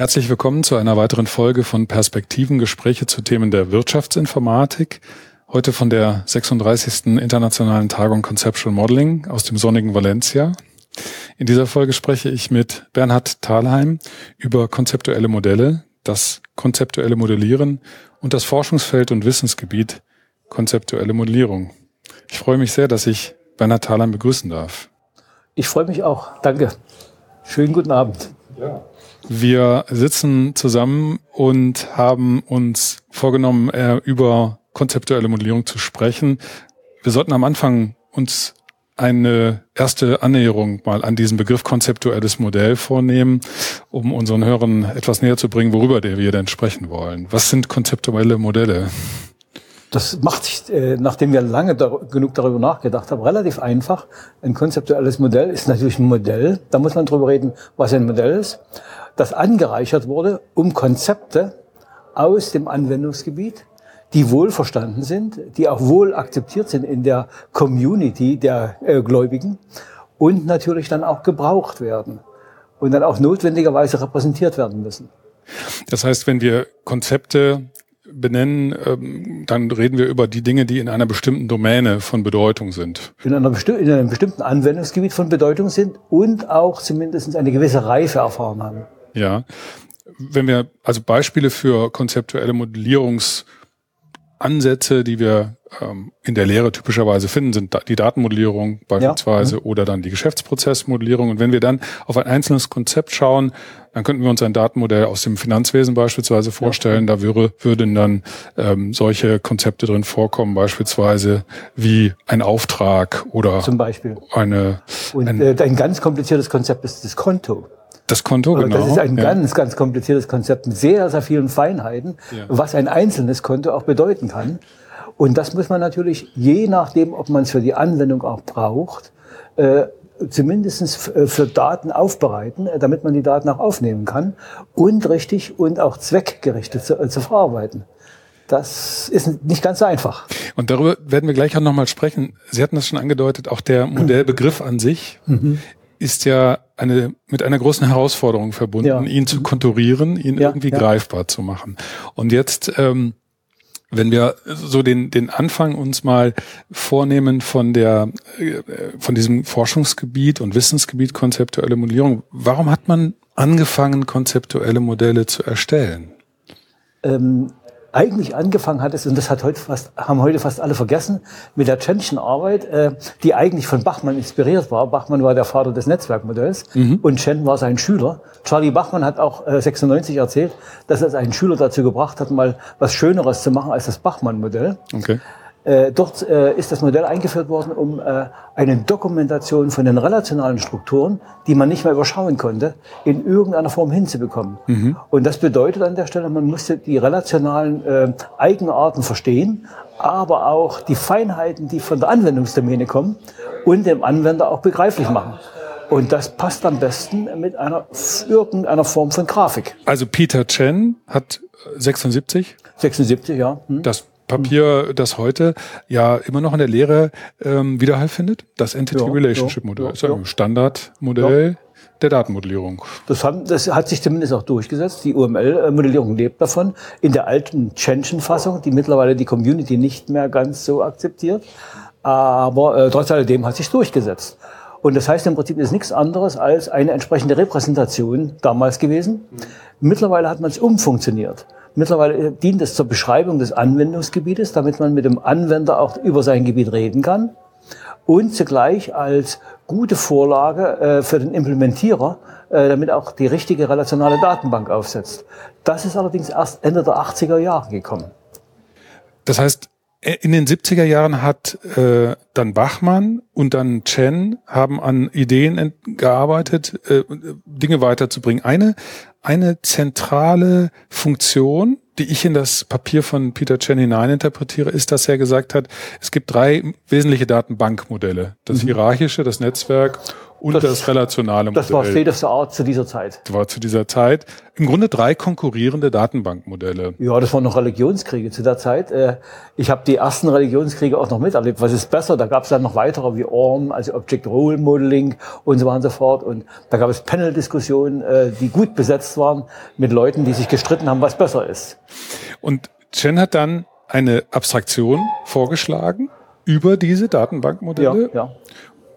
Herzlich willkommen zu einer weiteren Folge von Perspektiven Gespräche zu Themen der Wirtschaftsinformatik. Heute von der 36. Internationalen Tagung Conceptual Modeling aus dem sonnigen Valencia. In dieser Folge spreche ich mit Bernhard Thalheim über konzeptuelle Modelle, das konzeptuelle Modellieren und das Forschungsfeld und Wissensgebiet konzeptuelle Modellierung. Ich freue mich sehr, dass ich Bernhard Thalheim begrüßen darf. Ich freue mich auch. Danke. Schönen guten Abend. Ja. Wir sitzen zusammen und haben uns vorgenommen, äh, über konzeptuelle Modellierung zu sprechen. Wir sollten am Anfang uns eine erste Annäherung mal an diesen Begriff konzeptuelles Modell vornehmen, um unseren Hörern etwas näher zu bringen, worüber wir denn sprechen wollen. Was sind konzeptuelle Modelle? Das macht sich, äh, nachdem wir lange genug darüber nachgedacht haben, relativ einfach. Ein konzeptuelles Modell ist natürlich ein Modell. Da muss man drüber reden, was ein Modell ist das angereichert wurde um Konzepte aus dem Anwendungsgebiet, die wohlverstanden sind, die auch wohl akzeptiert sind in der Community der äh, Gläubigen und natürlich dann auch gebraucht werden und dann auch notwendigerweise repräsentiert werden müssen. Das heißt, wenn wir Konzepte benennen, ähm, dann reden wir über die Dinge, die in einer bestimmten Domäne von Bedeutung sind. In, besti in einem bestimmten Anwendungsgebiet von Bedeutung sind und auch zumindest eine gewisse Reife erfahren haben. Ja. Wenn wir also Beispiele für konzeptuelle Modellierungsansätze, die wir ähm, in der Lehre typischerweise finden, sind die Datenmodellierung beispielsweise ja. oder dann die Geschäftsprozessmodellierung. Und wenn wir dann auf ein einzelnes Konzept schauen, dann könnten wir uns ein Datenmodell aus dem Finanzwesen beispielsweise vorstellen. Ja. Da würde, würden dann ähm, solche Konzepte drin vorkommen, beispielsweise wie ein Auftrag oder zum Beispiel eine. Und ein, äh, ein ganz kompliziertes Konzept ist das Konto. Das Konto, genau. Das ist ein ja. ganz, ganz kompliziertes Konzept mit sehr, sehr vielen Feinheiten, ja. was ein einzelnes Konto auch bedeuten kann. Und das muss man natürlich, je nachdem, ob man es für die Anwendung auch braucht, äh, zumindest äh, für Daten aufbereiten, äh, damit man die Daten auch aufnehmen kann und richtig und auch zweckgerichtet zu, äh, zu verarbeiten. Das ist nicht ganz so einfach. Und darüber werden wir gleich auch nochmal sprechen. Sie hatten das schon angedeutet, auch der Modellbegriff an sich mhm ist ja eine, mit einer großen Herausforderung verbunden, ja. ihn zu konturieren, ihn ja, irgendwie ja. greifbar zu machen. Und jetzt, ähm, wenn wir so den, den Anfang uns mal vornehmen von der, äh, von diesem Forschungsgebiet und Wissensgebiet konzeptuelle Modellierung, warum hat man angefangen, konzeptuelle Modelle zu erstellen? Ähm, eigentlich angefangen hat es, und das hat heute fast, haben heute fast alle vergessen, mit der Chenchen Arbeit, äh, die eigentlich von Bachmann inspiriert war. Bachmann war der Vater des Netzwerkmodells mhm. und Chen war sein Schüler. Charlie Bachmann hat auch äh, 96 erzählt, dass er einen Schüler dazu gebracht hat, mal was Schöneres zu machen als das Bachmann-Modell. Okay. Äh, dort äh, ist das Modell eingeführt worden, um äh, eine Dokumentation von den relationalen Strukturen, die man nicht mehr überschauen konnte, in irgendeiner Form hinzubekommen. Mhm. Und das bedeutet an der Stelle, man musste die relationalen äh, Eigenarten verstehen, aber auch die Feinheiten, die von der Anwendungsdomäne kommen und dem Anwender auch begreiflich machen. Und das passt am besten mit einer irgendeiner Form von Grafik. Also Peter Chen hat 76? 76, ja. Hm. Das Papier, das heute ja immer noch in der Lehre ähm, Widerhall findet. Das Entity ja, Relationship Modell ja, ist ja, ein Standardmodell der Datenmodellierung. Das, haben, das hat sich zumindest auch durchgesetzt. Die UML-Modellierung lebt davon. In der alten Chenchen-Fassung, die mittlerweile die Community nicht mehr ganz so akzeptiert. Aber äh, trotz alledem hat sich durchgesetzt. Und das heißt im Prinzip ist nichts anderes als eine entsprechende Repräsentation damals gewesen. Mhm. Mittlerweile hat man es umfunktioniert. Mittlerweile dient es zur Beschreibung des Anwendungsgebietes, damit man mit dem Anwender auch über sein Gebiet reden kann und zugleich als gute Vorlage äh, für den Implementierer, äh, damit auch die richtige relationale Datenbank aufsetzt. Das ist allerdings erst Ende der 80er Jahre gekommen. Das heißt, äh, in den 70er Jahren hat äh, dann Bachmann und dann Chen haben an Ideen gearbeitet, äh, Dinge weiterzubringen. Eine, eine zentrale Funktion, die ich in das Papier von Peter Chen hineininterpretiere, ist, dass er gesagt hat, es gibt drei wesentliche Datenbankmodelle. Das mhm. hierarchische, das Netzwerk und das, das relationale Modell. Das war State of the Art zu dieser Zeit. Das war zu dieser Zeit. Im Grunde drei konkurrierende Datenbankmodelle. Ja, das waren noch Religionskriege zu der Zeit. Äh, ich habe die ersten Religionskriege auch noch miterlebt. Was ist besser? Da gab es dann noch weitere wie ORM, also Object Role Modeling und so weiter und so fort. Und da gab es Panel-Diskussionen, äh, die gut besetzt waren mit Leuten, die sich gestritten haben, was besser ist. Und Chen hat dann eine Abstraktion vorgeschlagen über diese Datenbankmodelle. Ja, ja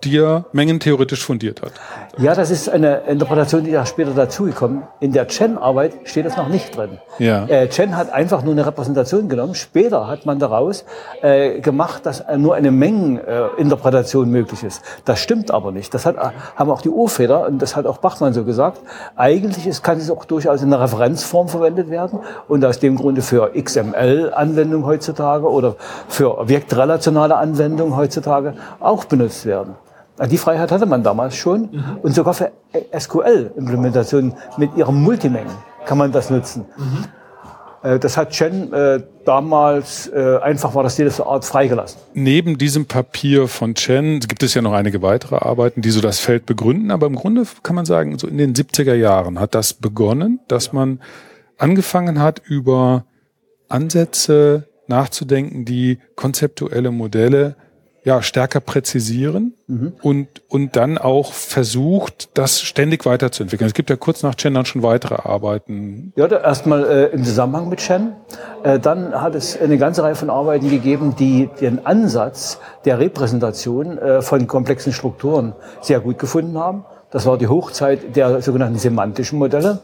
die er mengentheoretisch fundiert hat. Ja, das ist eine Interpretation, die ja später dazugekommen. In der Chen-Arbeit steht das noch nicht drin. Ja. Äh, Chen hat einfach nur eine Repräsentation genommen. Später hat man daraus äh, gemacht, dass nur eine Mengeninterpretation äh, möglich ist. Das stimmt aber nicht. Das hat, haben auch die Urväter und das hat auch Bachmann so gesagt. Eigentlich ist, kann es auch durchaus in einer Referenzform verwendet werden und aus dem Grunde für XML-Anwendungen heutzutage oder für objektrelationale Anwendungen heutzutage auch benutzt werden. Die Freiheit hatte man damals schon mhm. und sogar für SQL-Implementationen mit ihren Multimengen kann man das nutzen. Mhm. Äh, das hat Chen äh, damals äh, einfach war das jede Art freigelassen. Neben diesem Papier von Chen gibt es ja noch einige weitere Arbeiten, die so das Feld begründen, aber im Grunde kann man sagen, so in den 70er Jahren hat das begonnen, dass man angefangen hat, über Ansätze nachzudenken, die konzeptuelle Modelle ja, stärker präzisieren mhm. und, und dann auch versucht, das ständig weiterzuentwickeln. Es gibt ja kurz nach Chen dann schon weitere Arbeiten. Ja, erstmal äh, im Zusammenhang mit Chen. Äh, dann hat es eine ganze Reihe von Arbeiten gegeben, die den Ansatz der Repräsentation äh, von komplexen Strukturen sehr gut gefunden haben. Das war die Hochzeit der sogenannten semantischen Modelle,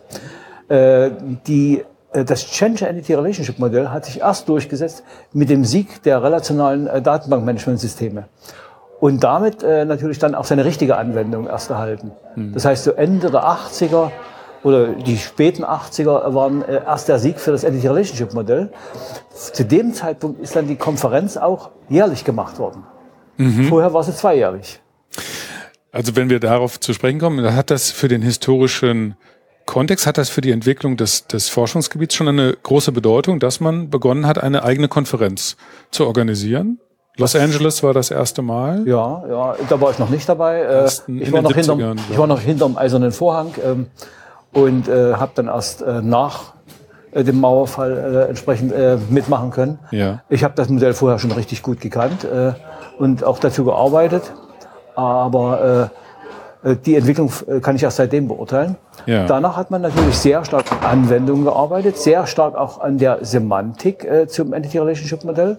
äh, die das Change Entity Relationship Modell hat sich erst durchgesetzt mit dem Sieg der relationalen äh, Datenbankmanagementsysteme und damit äh, natürlich dann auch seine richtige Anwendung erst erhalten. Mhm. Das heißt, so Ende der 80er oder die späten 80er waren äh, erst der Sieg für das Entity Relationship Modell. Zu dem Zeitpunkt ist dann die Konferenz auch jährlich gemacht worden. Mhm. Vorher war sie zweijährlich. Also wenn wir darauf zu sprechen kommen, dann hat das für den historischen Kontext hat das für die Entwicklung des, des Forschungsgebiets schon eine große Bedeutung, dass man begonnen hat, eine eigene Konferenz zu organisieren. Los Angeles war das erste Mal. Ja, ja, da war ich noch nicht dabei. Äh, ich, war noch hinterm, ich war noch hinterm eisernen Vorhang ähm, und äh, habe dann erst äh, nach äh, dem Mauerfall äh, entsprechend mitmachen können. Ja. Ich habe das Modell vorher schon richtig gut gekannt und auch dazu gearbeitet, aber die Entwicklung äh, kann ich erst seitdem beurteilen. Ja. Danach hat man natürlich sehr stark an Anwendungen gearbeitet, sehr stark auch an der Semantik äh, zum Entity Relationship Modell.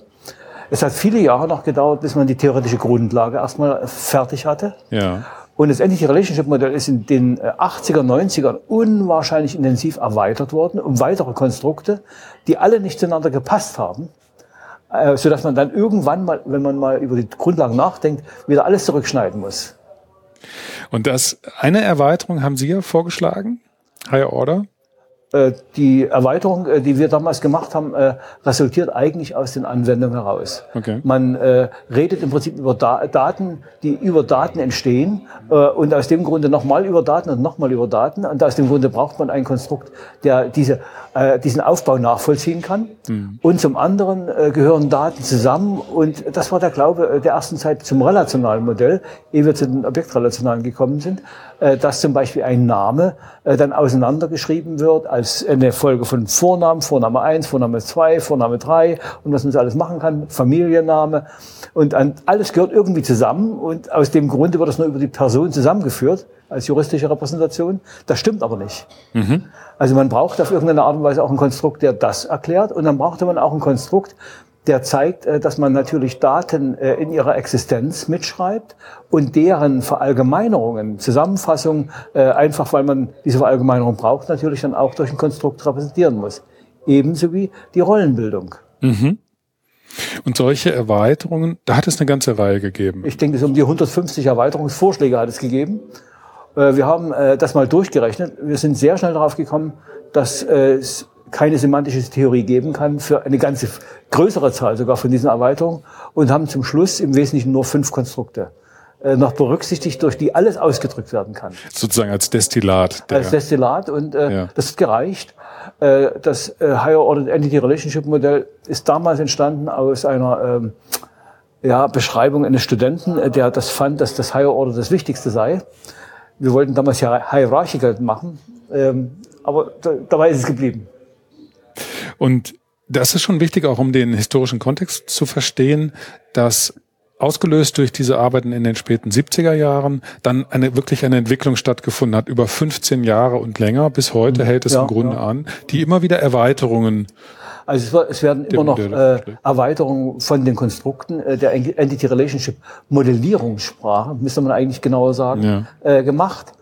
Es hat viele Jahre noch gedauert, bis man die theoretische Grundlage erstmal fertig hatte. Ja. Und das Entity Relationship Modell ist in den 80er, 90ern unwahrscheinlich intensiv erweitert worden um weitere Konstrukte, die alle nicht zueinander gepasst haben, so dass man dann irgendwann mal, wenn man mal über die Grundlagen nachdenkt, wieder alles zurückschneiden muss. Und das eine Erweiterung haben Sie ja vorgeschlagen, Higher Order. Äh, die Erweiterung, äh, die wir damals gemacht haben, äh, resultiert eigentlich aus den Anwendungen heraus. Okay. Man redet im Prinzip über Daten, die über Daten entstehen und aus dem Grunde nochmal über Daten und nochmal über Daten. Und aus dem Grunde braucht man ein Konstrukt, der diese, diesen Aufbau nachvollziehen kann. Mhm. Und zum anderen gehören Daten zusammen. Und das war der Glaube der ersten Zeit zum relationalen Modell, ehe wir zu den objektrelationalen gekommen sind, dass zum Beispiel ein Name dann auseinandergeschrieben wird als eine Folge von Vornamen, Vorname 1, Vorname 2, Vorname 3 und was man so alles machen kann, Familienname. Und alles gehört irgendwie zusammen und aus dem Grunde wird das nur über die Person zusammengeführt als juristische Repräsentation. Das stimmt aber nicht. Mhm. Also man braucht auf irgendeine Art und Weise auch ein Konstrukt, der das erklärt und dann brauchte man auch ein Konstrukt, der zeigt, äh, dass man natürlich Daten äh, in ihrer Existenz mitschreibt und deren Verallgemeinerungen, Zusammenfassungen, äh, einfach weil man diese Verallgemeinerung braucht, natürlich dann auch durch ein Konstrukt repräsentieren muss. Ebenso wie die Rollenbildung. Mhm. Und solche Erweiterungen, da hat es eine ganze Reihe gegeben. Ich denke, es um die 150 Erweiterungsvorschläge hat es gegeben. Wir haben das mal durchgerechnet. Wir sind sehr schnell darauf gekommen, dass es keine semantische Theorie geben kann für eine ganze größere Zahl sogar von diesen Erweiterungen und haben zum Schluss im Wesentlichen nur fünf Konstrukte äh, noch berücksichtigt, durch die alles ausgedrückt werden kann. Sozusagen als Destillat. Als Destillat und äh, ja. das hat gereicht. Äh, das äh, Higher Ordered Entity Relationship Modell ist damals entstanden aus einer ähm, ja, Beschreibung eines Studenten, äh, der das fand, dass das Higher Order das Wichtigste sei. Wir wollten damals ja Hierarchical machen, ähm, aber da, dabei ist es geblieben. Und das ist schon wichtig, auch um den historischen Kontext zu verstehen, dass ausgelöst durch diese Arbeiten in den späten 70er Jahren dann eine wirklich eine Entwicklung stattgefunden hat, über 15 Jahre und länger. Bis heute mhm. hält es ja, im Grunde ja. an, die immer wieder Erweiterungen also es, werden immer noch äh, Erweiterungen von den Konstrukten äh, der Entity Relationship Modellierungssprache, müsste man eigentlich genauer sagen, ja. äh, gemacht.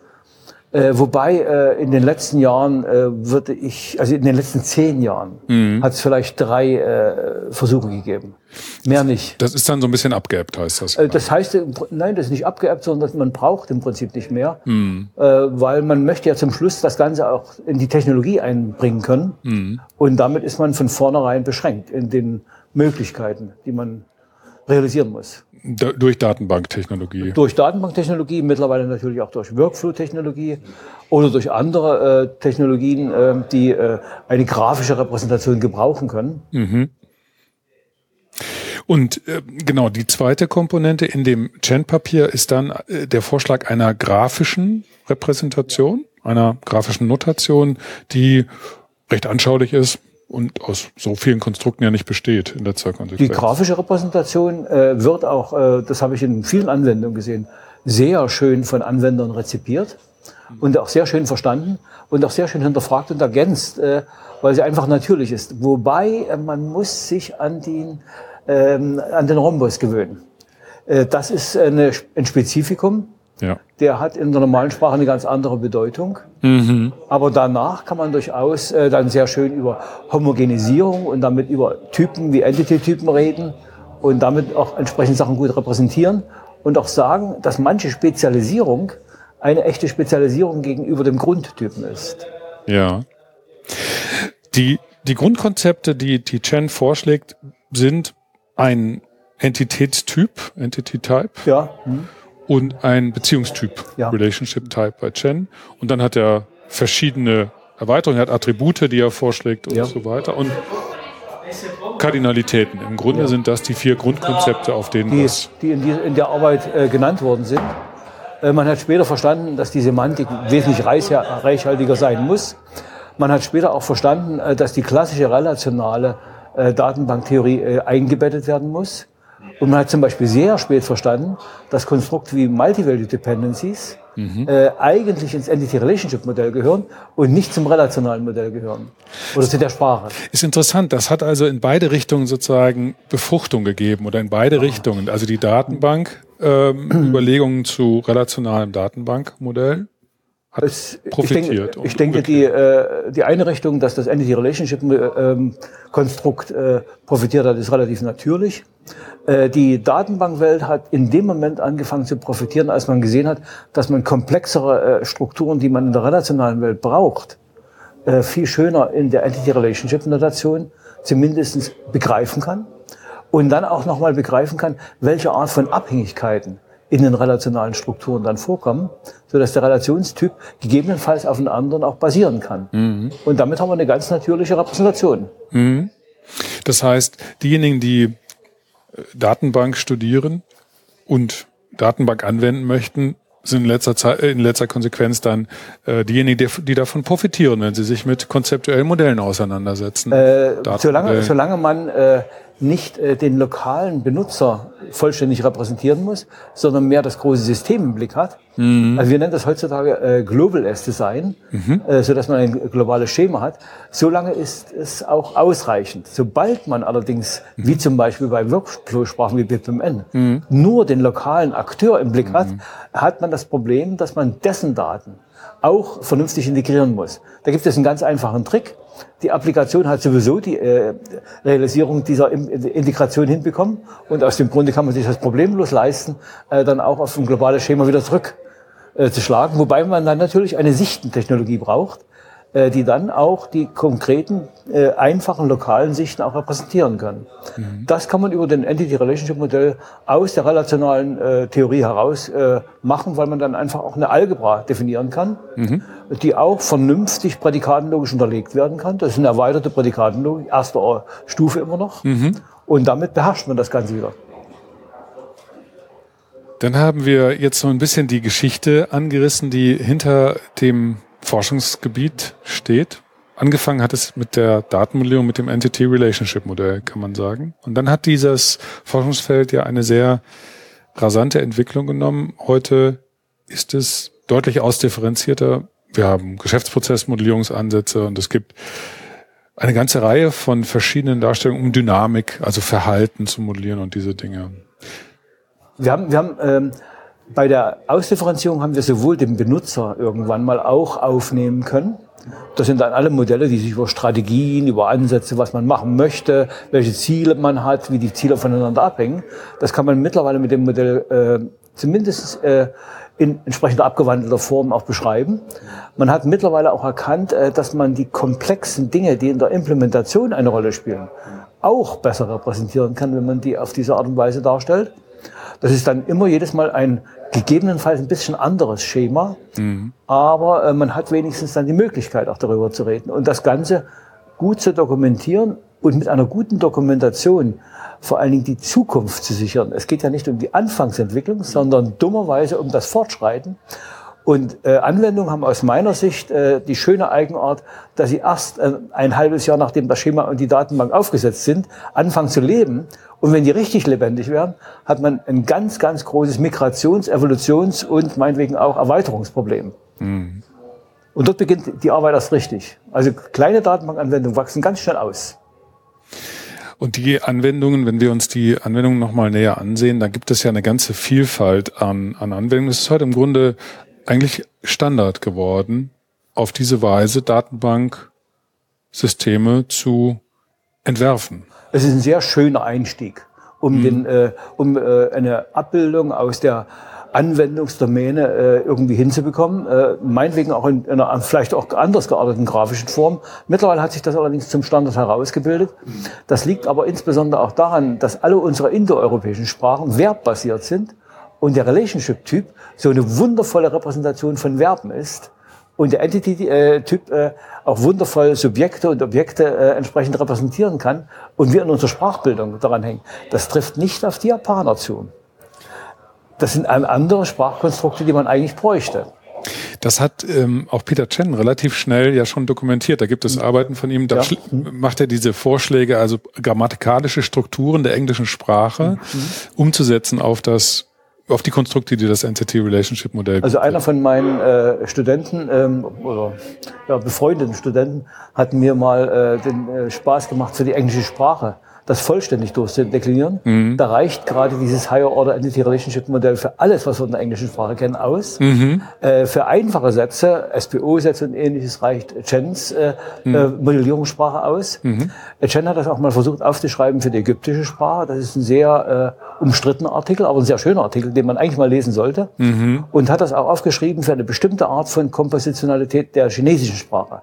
Äh, wobei äh, in den letzten Jahren äh, würde ich, also in den letzten zehn Jahren mhm. hat es vielleicht drei äh, Versuche gegeben. Mehr nicht. Das ist dann so ein bisschen abgeebbt, heißt das? Äh, das heißt, nein, das ist nicht abgeebbt, sondern man braucht im Prinzip nicht mehr, mhm. äh, weil man möchte ja zum Schluss das Ganze auch in die Technologie einbringen können. Mhm. Und damit ist man von vornherein beschränkt in den Möglichkeiten, die man realisieren muss. Da, durch Datenbanktechnologie. Durch Datenbanktechnologie, mittlerweile natürlich auch durch Workflow-Technologie oder durch andere äh, Technologien, äh, die äh, eine grafische Repräsentation gebrauchen können. Mhm. Und äh, genau, die zweite Komponente in dem Chen-Papier ist dann äh, der Vorschlag einer grafischen Repräsentation, einer grafischen Notation, die recht anschaulich ist, und aus so vielen Konstrukten ja nicht besteht in letzter Konsequenz. Die grafische Repräsentation äh, wird auch, äh, das habe ich in vielen Anwendungen gesehen, sehr schön von Anwendern rezipiert und auch sehr schön verstanden und auch sehr schön hinterfragt und ergänzt, äh, weil sie einfach natürlich ist. Wobei äh, man muss sich an den, ähm, an den Rhombus gewöhnen. Äh, das ist eine, ein Spezifikum ja. Der hat in der normalen Sprache eine ganz andere Bedeutung. Mhm. Aber danach kann man durchaus äh, dann sehr schön über Homogenisierung und damit über Typen wie Entity-Typen reden und damit auch entsprechend Sachen gut repräsentieren und auch sagen, dass manche Spezialisierung eine echte Spezialisierung gegenüber dem Grundtypen ist. Ja. Die, die Grundkonzepte, die, die Chen vorschlägt, sind ein Entitätstyp, Entity Type. Ja. Hm und ein Beziehungstyp, ja. Relationship Type bei Chen. Und dann hat er verschiedene Erweiterungen, er hat Attribute, die er vorschlägt und ja. so weiter. Und Kardinalitäten. Im Grunde ja. sind das die vier Grundkonzepte, auf denen die, das die in, die in der Arbeit äh, genannt worden sind. Äh, man hat später verstanden, dass die Semantik wesentlich reichhaltiger sein muss. Man hat später auch verstanden, äh, dass die klassische relationale äh, Datenbanktheorie äh, eingebettet werden muss. Und man hat zum Beispiel sehr spät verstanden, dass Konstrukte wie Multivalue Dependencies mhm. äh, eigentlich ins Entity Relationship Modell gehören und nicht zum relationalen Modell gehören. Oder zu der Sprache. Ist interessant. Das hat also in beide Richtungen sozusagen Befruchtung gegeben oder in beide ah. Richtungen. Also die Datenbank, ähm, Überlegungen zu relationalem Datenbankmodell hat es, profitiert. Ich denke, ich denke die, äh, die eine Richtung, dass das Entity Relationship ähm, Konstrukt äh, profitiert hat, ist relativ natürlich. Äh, die Datenbankwelt hat in dem Moment angefangen zu profitieren, als man gesehen hat, dass man komplexere äh, Strukturen, die man in der relationalen Welt braucht, äh, viel schöner in der Entity Relationship Notation zumindest begreifen kann und dann auch nochmal begreifen kann, welche Art von Abhängigkeiten in den relationalen Strukturen dann vorkommen, so dass der Relationstyp gegebenenfalls auf den anderen auch basieren kann. Mhm. Und damit haben wir eine ganz natürliche Repräsentation. Mhm. Das heißt, diejenigen, die Datenbank studieren und Datenbank anwenden möchten, sind in letzter Zeit, in letzter Konsequenz dann äh, diejenigen, die, die davon profitieren, wenn sie sich mit konzeptuellen Modellen auseinandersetzen. Äh, solange, solange man äh, nicht äh, den lokalen Benutzer vollständig repräsentieren muss, sondern mehr das große System im Blick hat. Mhm. Also wir nennen das heutzutage äh, Global S Design, mhm. äh, so dass man ein globales Schema hat. Solange ist es auch ausreichend. Sobald man allerdings, mhm. wie zum Beispiel bei Workflow-Sprachen wie BPMN, mhm. nur den lokalen Akteur im Blick hat, mhm. hat man das Problem, dass man dessen Daten auch vernünftig integrieren muss. Da gibt es einen ganz einfachen Trick. Die Applikation hat sowieso die äh, Realisierung dieser Integration hinbekommen. Und aus dem Grunde kann man sich das problemlos leisten, äh, dann auch auf ein globales Schema wieder zurück äh, zu schlagen, wobei man dann natürlich eine Sichtentechnologie braucht, die dann auch die konkreten, äh, einfachen lokalen Sichten auch repräsentieren kann. Mhm. Das kann man über den Entity Relationship Modell aus der relationalen äh, Theorie heraus äh, machen, weil man dann einfach auch eine Algebra definieren kann, mhm. die auch vernünftig prädikatenlogisch unterlegt werden kann. Das ist eine erweiterte Prädikatenlogik, erste Stufe immer noch. Mhm. Und damit beherrscht man das Ganze wieder. Dann haben wir jetzt so ein bisschen die Geschichte angerissen, die hinter dem Forschungsgebiet steht. Angefangen hat es mit der Datenmodellierung, mit dem Entity Relationship Modell, kann man sagen. Und dann hat dieses Forschungsfeld ja eine sehr rasante Entwicklung genommen. Heute ist es deutlich ausdifferenzierter. Wir haben Geschäftsprozessmodellierungsansätze und es gibt eine ganze Reihe von verschiedenen Darstellungen, um Dynamik, also Verhalten zu modellieren und diese Dinge. Wir haben, wir haben ähm, bei der Ausdifferenzierung haben wir sowohl den Benutzer irgendwann mal auch aufnehmen können. Das sind dann alle Modelle, die sich über Strategien, über Ansätze, was man machen möchte, welche Ziele man hat, wie die Ziele voneinander abhängen. Das kann man mittlerweile mit dem Modell äh, zumindest äh, in entsprechender abgewandelter Form auch beschreiben. Man hat mittlerweile auch erkannt, äh, dass man die komplexen Dinge, die in der Implementation eine Rolle spielen, auch besser repräsentieren kann, wenn man die auf diese Art und Weise darstellt. Das ist dann immer jedes Mal ein gegebenenfalls ein bisschen anderes Schema, mhm. aber äh, man hat wenigstens dann die Möglichkeit, auch darüber zu reden und das Ganze gut zu dokumentieren und mit einer guten Dokumentation vor allen Dingen die Zukunft zu sichern. Es geht ja nicht um die Anfangsentwicklung, sondern dummerweise um das Fortschreiten. Und äh, Anwendungen haben aus meiner Sicht äh, die schöne Eigenart, dass sie erst äh, ein halbes Jahr nachdem das Schema und die Datenbank aufgesetzt sind, anfangen zu leben. Und wenn die richtig lebendig werden, hat man ein ganz, ganz großes Migrations-, Evolutions- und meinetwegen auch Erweiterungsproblem. Mhm. Und dort beginnt die Arbeit erst richtig. Also kleine Datenbankanwendungen wachsen ganz schnell aus. Und die Anwendungen, wenn wir uns die Anwendungen nochmal näher ansehen, dann gibt es ja eine ganze Vielfalt an, an Anwendungen. Es ist heute im Grunde eigentlich Standard geworden, auf diese Weise Datenbanksysteme zu entwerfen. Es ist ein sehr schöner Einstieg, um, mhm. den, äh, um äh, eine Abbildung aus der Anwendungsdomäne äh, irgendwie hinzubekommen. Äh, meinetwegen auch in, in einer vielleicht auch anders gearteten grafischen Form. Mittlerweile hat sich das allerdings zum Standard herausgebildet. Das liegt aber insbesondere auch daran, dass alle unsere indoeuropäischen Sprachen verbbasiert sind und der Relationship-Typ so eine wundervolle Repräsentation von Verben ist und der Entity-Typ äh, auch wundervoll Subjekte und Objekte äh, entsprechend repräsentieren kann und wir in unserer Sprachbildung daran hängen. Das trifft nicht auf die Japaner zu. Das sind andere Sprachkonstrukte, die man eigentlich bräuchte. Das hat ähm, auch Peter Chen relativ schnell ja schon dokumentiert. Da gibt es Arbeiten von ihm, da ja. macht er diese Vorschläge, also grammatikalische Strukturen der englischen Sprache mhm. umzusetzen auf das auf die Konstrukte, die das Entity Relationship Modell. Also einer von meinen äh, Studenten ähm, oder ja, befreundeten Studenten hat mir mal äh, den äh, Spaß gemacht für die englische Sprache das vollständig durchzudeklinieren. Mhm. Da reicht gerade dieses Higher Order Entity Relationship Modell für alles, was wir in der englischen Sprache kennen, aus. Mhm. Äh, für einfache Sätze, SPO-Sätze und ähnliches reicht Chens äh, mhm. äh, Modellierungssprache aus. Mhm. Chen hat das auch mal versucht aufzuschreiben für die ägyptische Sprache. Das ist ein sehr äh, umstrittener Artikel, aber ein sehr schöner Artikel, den man eigentlich mal lesen sollte. Mhm. Und hat das auch aufgeschrieben für eine bestimmte Art von Kompositionalität der chinesischen Sprache.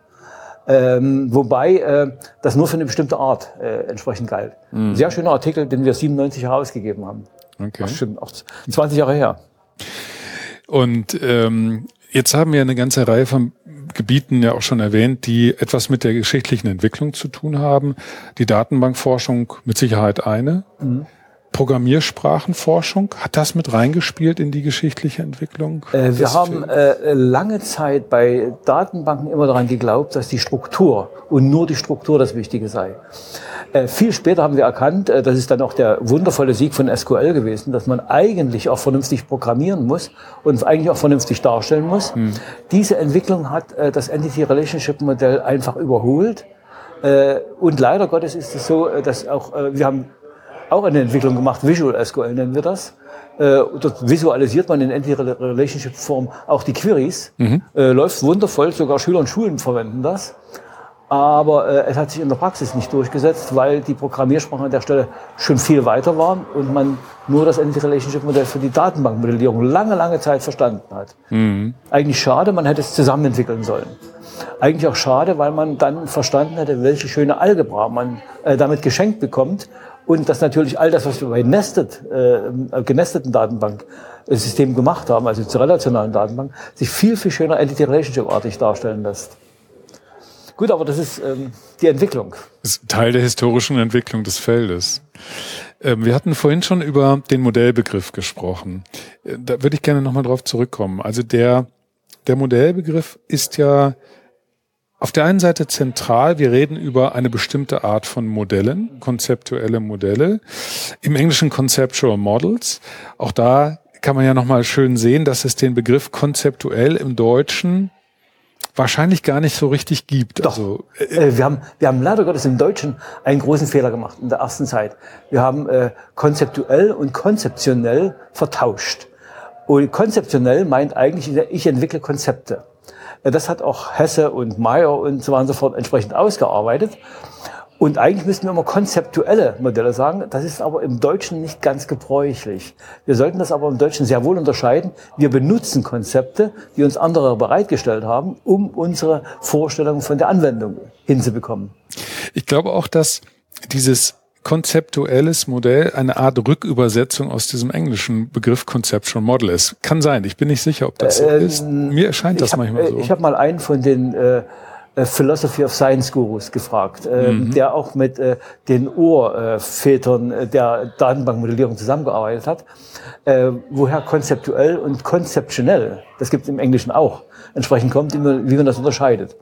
Ähm, wobei äh, das nur für eine bestimmte Art äh, entsprechend galt. Mhm. Sehr schöner Artikel, den wir 97 herausgegeben haben. Okay. Das stimmt, auch 20 Jahre her. Und ähm, jetzt haben wir eine ganze Reihe von Gebieten ja auch schon erwähnt, die etwas mit der geschichtlichen Entwicklung zu tun haben. Die Datenbankforschung mit Sicherheit eine. Mhm. Programmiersprachenforschung, hat das mit reingespielt in die geschichtliche Entwicklung? Äh, wir haben äh, lange Zeit bei Datenbanken immer daran geglaubt, dass die Struktur und nur die Struktur das Wichtige sei. Äh, viel später haben wir erkannt, äh, das ist dann auch der wundervolle Sieg von SQL gewesen, dass man eigentlich auch vernünftig programmieren muss und eigentlich auch vernünftig darstellen muss. Hm. Diese Entwicklung hat äh, das Entity Relationship Modell einfach überholt. Äh, und leider Gottes ist es so, dass auch wir haben auch eine Entwicklung gemacht, Visual SQL nennen wir das. Äh, dort visualisiert man in Entity-Relationship-Form auch die Queries. Mhm. Äh, läuft wundervoll, sogar Schüler und Schulen verwenden das. Aber äh, es hat sich in der Praxis nicht durchgesetzt, weil die Programmiersprachen an der Stelle schon viel weiter waren und man nur das Entity-Relationship-Modell für die Datenbankmodellierung lange, lange Zeit verstanden hat. Mhm. Eigentlich schade, man hätte es zusammen entwickeln sollen. Eigentlich auch schade, weil man dann verstanden hätte, welche schöne Algebra man äh, damit geschenkt bekommt und dass natürlich all das, was wir bei Nested, äh, genesteten Datenbanksystemen gemacht haben, also zur relationalen Datenbank, sich viel, viel schöner Entity-Relationship-artig darstellen lässt. Gut, aber das ist ähm, die Entwicklung. Das ist Teil der historischen Entwicklung des Feldes. Ähm, wir hatten vorhin schon über den Modellbegriff gesprochen. Äh, da würde ich gerne nochmal drauf zurückkommen. Also der, der Modellbegriff ist ja auf der einen Seite zentral, wir reden über eine bestimmte Art von Modellen, konzeptuelle Modelle, im Englischen Conceptual Models. Auch da kann man ja nochmal schön sehen, dass es den Begriff konzeptuell im Deutschen wahrscheinlich gar nicht so richtig gibt. Doch. Also, äh, wir, haben, wir haben leider Gottes im Deutschen einen großen Fehler gemacht in der ersten Zeit. Wir haben äh, konzeptuell und konzeptionell vertauscht. Und konzeptionell meint eigentlich, ich entwickle Konzepte. Das hat auch Hesse und Meyer und so weiter und so fort entsprechend ausgearbeitet. Und eigentlich müssten wir immer konzeptuelle Modelle sagen. Das ist aber im Deutschen nicht ganz gebräuchlich. Wir sollten das aber im Deutschen sehr wohl unterscheiden. Wir benutzen Konzepte, die uns andere bereitgestellt haben, um unsere Vorstellung von der Anwendung hinzubekommen. Ich glaube auch, dass dieses konzeptuelles Modell eine Art Rückübersetzung aus diesem englischen Begriff Conceptual Model ist. Kann sein. Ich bin nicht sicher, ob das so äh, ist. Mir erscheint das hab, manchmal so. Ich habe mal einen von den äh, äh, Philosophy of Science Gurus gefragt, äh, mhm. der auch mit äh, den Urvätern äh, der Datenbankmodellierung zusammengearbeitet hat, äh, woher konzeptuell und konzeptionell, das gibt es im Englischen auch, entsprechend kommt, wie man, wie man das unterscheidet.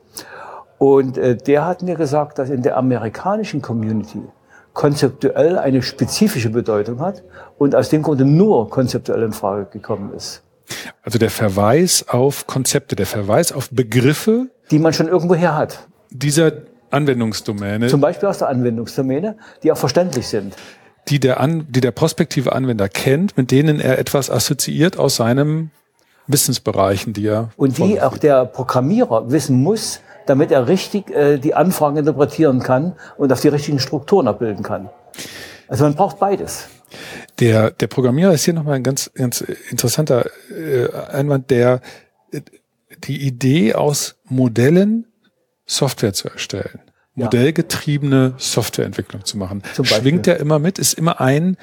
Und äh, der hat mir gesagt, dass in der amerikanischen Community konzeptuell eine spezifische Bedeutung hat und aus dem Grunde nur konzeptuell in Frage gekommen ist. Also der Verweis auf Konzepte, der Verweis auf Begriffe, die man schon irgendwo her hat. Dieser Anwendungsdomäne. Zum Beispiel aus der Anwendungsdomäne, die auch verständlich sind. Die der, An die der prospektive Anwender kennt, mit denen er etwas assoziiert aus seinem Wissensbereichen, die er. Und die auch der Programmierer wissen muss, damit er richtig äh, die Anfragen interpretieren kann und auf die richtigen Strukturen abbilden kann. Also man braucht beides. Der, der Programmierer ist hier nochmal ein ganz, ganz interessanter äh, Einwand, der die Idee aus Modellen Software zu erstellen. Modellgetriebene Softwareentwicklung zu machen. Schwingt ja immer mit, ist immer ein,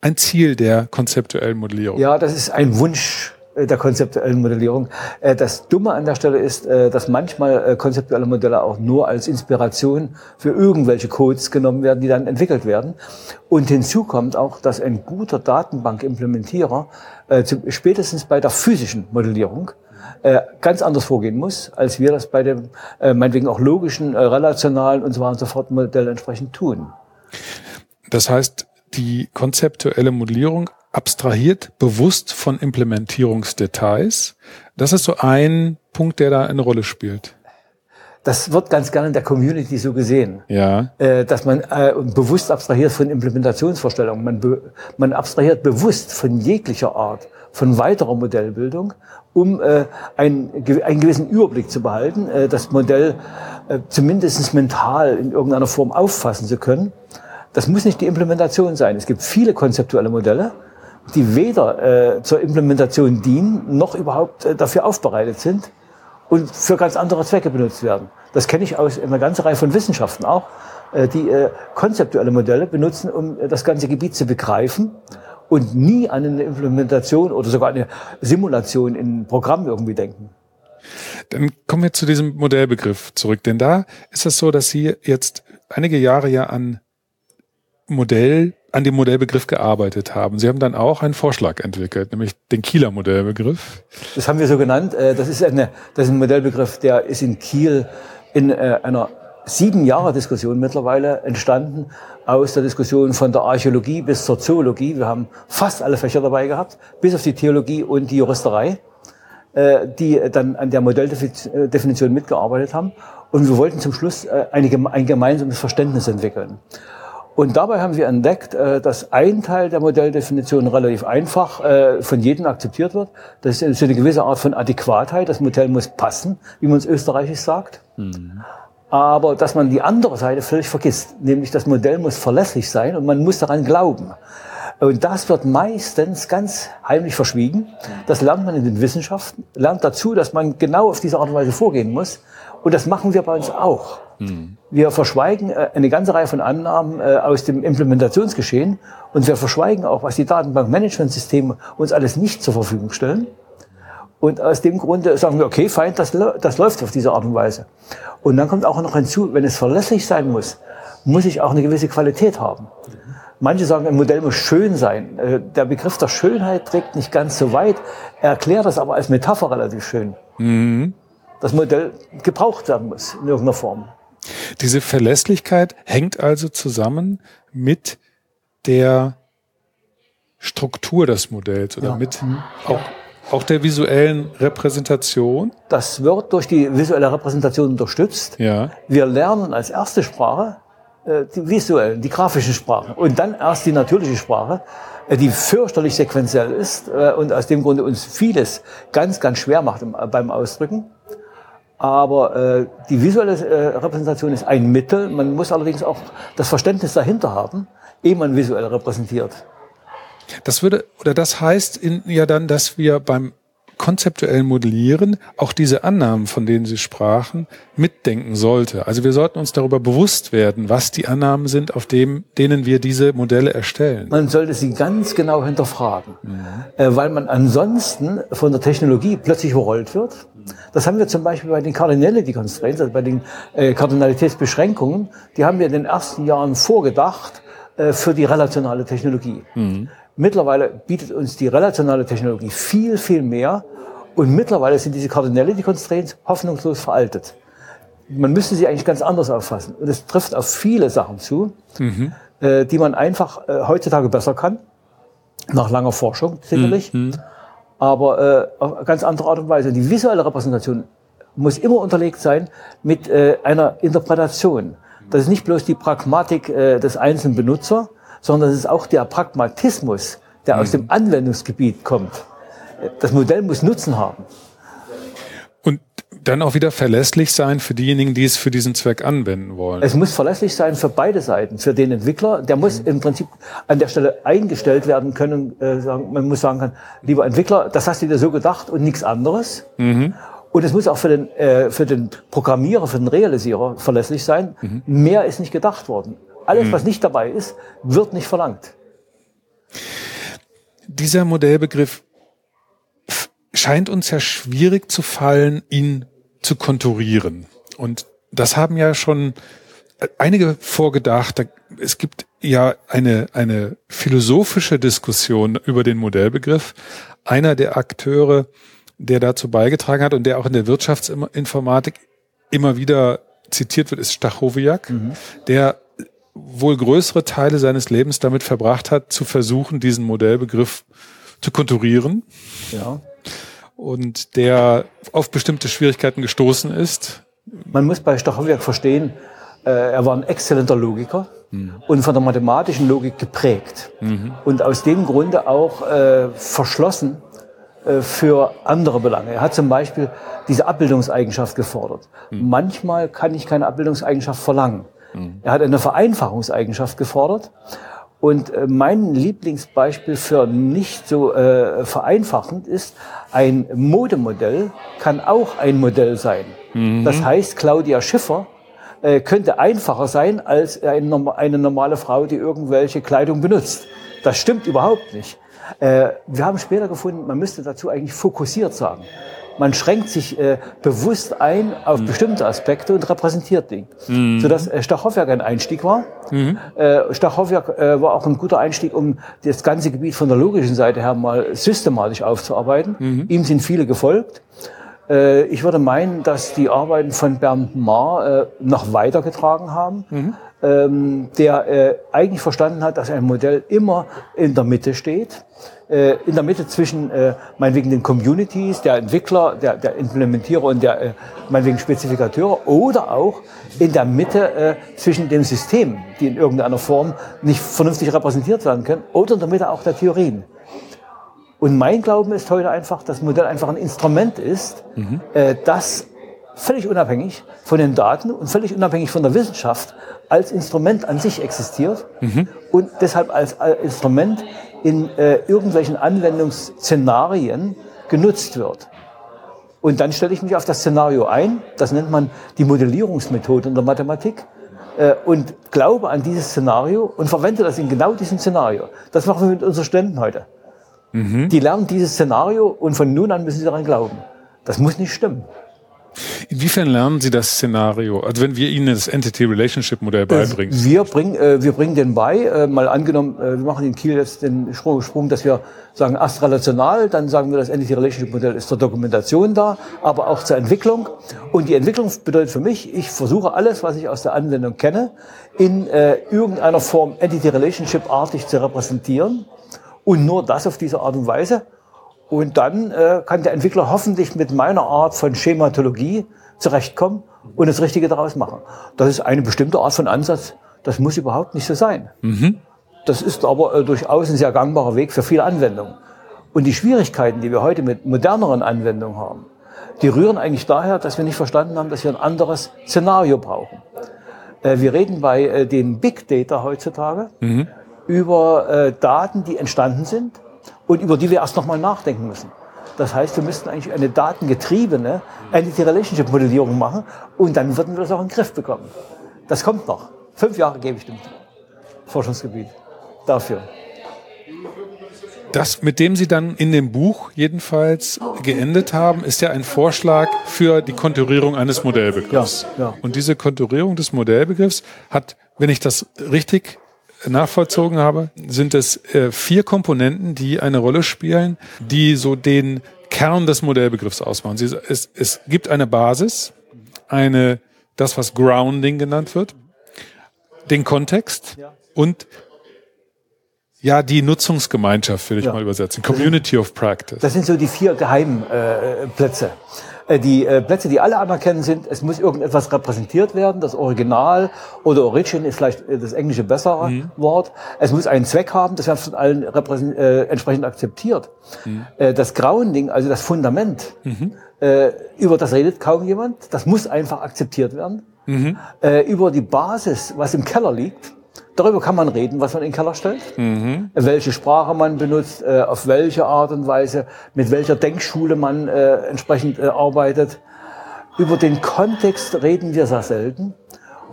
ein Ziel der konzeptuellen Modellierung. Ja, das ist ein Wunsch äh, der konzeptuellen Modellierung. Äh, das Dumme an der Stelle ist, äh, dass manchmal konzeptuelle Modelle auch nur als Inspiration für irgendwelche Codes genommen werden, die dann entwickelt werden. Und hinzu kommt auch, dass ein guter Datenbankimplementierer spätestens bei der physischen Modellierung ganz anders vorgehen muss, als wir das bei dem meinetwegen auch logischen, relationalen und so weiter und so fort Modell entsprechend tun. Das heißt, die konzeptuelle Modellierung abstrahiert bewusst von Implementierungsdetails. Das ist so ein Punkt, der da eine Rolle spielt. Das wird ganz gerne in der Community so gesehen. Ja. Äh, dass man äh, bewusst abstrahiert von Implementationsvorstellungen. Man, man abstrahiert bewusst von jeglicher Art, von weiterer Modellbildung, um äh, ein, einen gewissen Überblick zu behalten, äh, das Modell äh, zumindest mental in irgendeiner Form auffassen zu können. Das muss nicht die Implementation sein. Es gibt viele konzeptuelle Modelle, die weder äh, zur Implementation dienen, noch überhaupt äh, dafür aufbereitet sind und für ganz andere Zwecke benutzt werden. Das kenne ich aus einer ganzen Reihe von Wissenschaften auch, äh, die äh, konzeptuelle Modelle benutzen, um äh, das ganze Gebiet zu begreifen und nie an eine Implementation oder sogar eine Simulation in Programm irgendwie denken. Dann kommen wir zu diesem Modellbegriff zurück, denn da ist es so, dass Sie jetzt einige Jahre ja an Modell, an dem Modellbegriff gearbeitet haben. Sie haben dann auch einen Vorschlag entwickelt, nämlich den Kieler Modellbegriff. Das haben wir so genannt. Äh, das ist, eine, das ist ein Modellbegriff, der ist in Kiel in äh, einer sieben Jahre Diskussion mittlerweile entstanden, aus der Diskussion von der Archäologie bis zur Zoologie. Wir haben fast alle Fächer dabei gehabt, bis auf die Theologie und die Juristerei, äh, die dann an der Modelldefinition mitgearbeitet haben. Und wir wollten zum Schluss ein gemeinsames Verständnis entwickeln. Und dabei haben wir entdeckt, äh, dass ein Teil der Modelldefinition relativ einfach äh, von jedem akzeptiert wird. Das ist eine gewisse Art von Adäquatheit. Das Modell muss passen, wie man es österreichisch sagt. Mhm. Aber dass man die andere Seite völlig vergisst, nämlich das Modell muss verlässlich sein und man muss daran glauben. Und das wird meistens ganz heimlich verschwiegen. Das lernt man in den Wissenschaften, lernt dazu, dass man genau auf diese Art und Weise vorgehen muss. Und das machen wir bei uns auch. Mhm. Wir verschweigen äh, eine ganze Reihe von Annahmen äh, aus dem Implementationsgeschehen und wir verschweigen auch, was die Datenbankmanagementsysteme uns alles nicht zur Verfügung stellen. Und aus dem Grunde sagen wir, okay, fein, das, das läuft auf diese Art und Weise. Und dann kommt auch noch hinzu, wenn es verlässlich sein muss, muss ich auch eine gewisse Qualität haben. Manche sagen, ein Modell muss schön sein. Äh, der Begriff der Schönheit trägt nicht ganz so weit. Er erklärt das aber als Metapher relativ schön. Mhm. Das Modell gebraucht werden muss in irgendeiner Form. Diese Verlässlichkeit hängt also zusammen mit der Struktur des Modells oder ja. mit mhm. auch, auch der visuellen Repräsentation? Das wird durch die visuelle Repräsentation unterstützt. Ja. Wir lernen als erste Sprache äh, die visuellen, die grafischen Sprachen und dann erst die natürliche Sprache, äh, die fürchterlich sequenziell ist äh, und aus dem Grunde uns vieles ganz, ganz schwer macht beim Ausdrücken. Aber äh, die visuelle äh, Repräsentation ist ein Mittel. Man muss allerdings auch das Verständnis dahinter haben, ehe man visuell repräsentiert. Das würde, oder das heißt in, ja dann, dass wir beim konzeptuellen Modellieren auch diese Annahmen, von denen Sie sprachen, mitdenken sollte. Also wir sollten uns darüber bewusst werden, was die Annahmen sind, auf dem, denen wir diese Modelle erstellen. Man sollte sie ganz genau hinterfragen, mhm. weil man ansonsten von der Technologie plötzlich überrollt wird. Das haben wir zum Beispiel bei den Cardinality Constraints, also bei den äh, Kardinalitätsbeschränkungen, die haben wir in den ersten Jahren vorgedacht äh, für die relationale Technologie. Mhm. Mittlerweile bietet uns die relationale Technologie viel, viel mehr. Und mittlerweile sind diese Cardinality Constraints hoffnungslos veraltet. Man müsste sie eigentlich ganz anders auffassen. Und es trifft auf viele Sachen zu, mhm. äh, die man einfach äh, heutzutage besser kann. Nach langer Forschung sicherlich. Mhm. Aber äh, auf ganz andere Art und Weise. Die visuelle Repräsentation muss immer unterlegt sein mit äh, einer Interpretation. Das ist nicht bloß die Pragmatik äh, des einzelnen Benutzer, sondern es ist auch der Pragmatismus, der mhm. aus dem Anwendungsgebiet kommt. Das Modell muss Nutzen haben. Und dann auch wieder verlässlich sein für diejenigen, die es für diesen Zweck anwenden wollen. Es muss verlässlich sein für beide Seiten. Für den Entwickler, der muss mhm. im Prinzip an der Stelle eingestellt werden können. Äh, sagen, man muss sagen kann, lieber Entwickler, das hast du dir so gedacht und nichts anderes. Mhm. Und es muss auch für den, äh, für den Programmierer, für den Realisierer verlässlich sein. Mhm. Mehr ist nicht gedacht worden. Alles, hm. was nicht dabei ist, wird nicht verlangt. Dieser Modellbegriff scheint uns ja schwierig zu fallen, ihn zu konturieren. Und das haben ja schon einige vorgedacht. Es gibt ja eine, eine philosophische Diskussion über den Modellbegriff. Einer der Akteure, der dazu beigetragen hat und der auch in der Wirtschaftsinformatik immer wieder zitiert wird, ist Stachowiak, mhm. der wohl größere Teile seines Lebens damit verbracht hat, zu versuchen, diesen Modellbegriff zu konturieren. Ja. Und der auf bestimmte Schwierigkeiten gestoßen ist. Man muss bei Stachowiak verstehen, äh, er war ein exzellenter Logiker mhm. und von der mathematischen Logik geprägt. Mhm. Und aus dem Grunde auch äh, verschlossen äh, für andere Belange. Er hat zum Beispiel diese Abbildungseigenschaft gefordert. Mhm. Manchmal kann ich keine Abbildungseigenschaft verlangen. Mhm. Er hat eine Vereinfachungseigenschaft gefordert. Und äh, mein Lieblingsbeispiel für nicht so äh, vereinfachend ist, ein Modemodell kann auch ein Modell sein. Mhm. Das heißt, Claudia Schiffer äh, könnte einfacher sein als eine, eine normale Frau, die irgendwelche Kleidung benutzt. Das stimmt überhaupt nicht. Äh, wir haben später gefunden, man müsste dazu eigentlich fokussiert sagen man schränkt sich äh, bewusst ein auf mhm. bestimmte Aspekte und repräsentiert die. Mhm. Sodass äh, Stachowwerk ein Einstieg war. Mhm. Äh, Stachowwerk äh, war auch ein guter Einstieg, um das ganze Gebiet von der logischen Seite her mal systematisch aufzuarbeiten. Mhm. Ihm sind viele gefolgt. Äh, ich würde meinen, dass die Arbeiten von Bernd Marr äh, noch weitergetragen haben. Ähm, der äh, eigentlich verstanden hat, dass ein Modell immer in der Mitte steht äh, in der Mitte zwischen äh, meinetwegen den Communities, der Entwickler, der, der Implementierer und der äh, meinetwegen Spezifikateure oder auch in der Mitte äh, zwischen den Systemen, die in irgendeiner Form nicht vernünftig repräsentiert werden können, oder in der Mitte auch der Theorien. Und mein Glauben ist heute einfach, dass das Modell einfach ein Instrument ist, mhm. äh, das völlig unabhängig von den Daten und völlig unabhängig von der Wissenschaft als Instrument an sich existiert mhm. und deshalb als Instrument in äh, irgendwelchen Anwendungsszenarien genutzt wird. Und dann stelle ich mich auf das Szenario ein, das nennt man die Modellierungsmethode in der Mathematik, äh, und glaube an dieses Szenario und verwende das in genau diesem Szenario. Das machen wir mit unseren Studenten heute. Mhm. Die lernen dieses Szenario und von nun an müssen sie daran glauben. Das muss nicht stimmen. Inwiefern lernen Sie das Szenario? Also wenn wir Ihnen das Entity Relationship Modell beibringen? Wir bringen, äh, wir bringen den bei. Äh, mal angenommen, äh, wir machen in Kiel jetzt den Sprung, Sprung, dass wir sagen astralational, dann sagen wir, das Entity Relationship Modell ist zur Dokumentation da, aber auch zur Entwicklung. Und die Entwicklung bedeutet für mich, ich versuche alles, was ich aus der Anwendung kenne, in äh, irgendeiner Form Entity Relationship artig zu repräsentieren. Und nur das auf diese Art und Weise. Und dann äh, kann der Entwickler hoffentlich mit meiner Art von Schematologie zurechtkommen und das Richtige daraus machen. Das ist eine bestimmte Art von Ansatz. Das muss überhaupt nicht so sein. Mhm. Das ist aber äh, durchaus ein sehr gangbarer Weg für viele Anwendungen. Und die Schwierigkeiten, die wir heute mit moderneren Anwendungen haben, die rühren eigentlich daher, dass wir nicht verstanden haben, dass wir ein anderes Szenario brauchen. Äh, wir reden bei äh, dem Big Data heutzutage mhm. über äh, Daten, die entstanden sind und über die wir erst nochmal nachdenken müssen. Das heißt, wir müssten eigentlich eine datengetriebene Entity-Relationship-Modellierung machen und dann würden wir das auch in den Griff bekommen. Das kommt noch. Fünf Jahre gebe ich dem Forschungsgebiet dafür. Das, mit dem Sie dann in dem Buch jedenfalls geendet haben, ist ja ein Vorschlag für die Konturierung eines Modellbegriffs. Ja, ja. Und diese Konturierung des Modellbegriffs hat, wenn ich das richtig nachvollzogen habe, sind es äh, vier Komponenten, die eine Rolle spielen, die so den Kern des Modellbegriffs ausmachen. Sie, es, es gibt eine Basis, eine, das, was Grounding genannt wird, den Kontext und ja, die Nutzungsgemeinschaft, will ich ja. mal übersetzen. Community of Practice. Das sind so die vier Geheimplätze. Äh, äh, die äh, Plätze, die alle anerkennen sind, es muss irgendetwas repräsentiert werden, das Original oder Origin ist vielleicht äh, das englische bessere mhm. Wort. Es muss einen Zweck haben, das wird von allen äh, entsprechend akzeptiert. Mhm. Äh, das Grounding, also das Fundament, mhm. äh, über das redet kaum jemand, das muss einfach akzeptiert werden. Mhm. Äh, über die Basis, was im Keller liegt, Darüber kann man reden, was man in den Keller stellt, mhm. welche Sprache man benutzt, äh, auf welche Art und Weise, mit welcher Denkschule man äh, entsprechend äh, arbeitet. Über den Kontext reden wir sehr selten.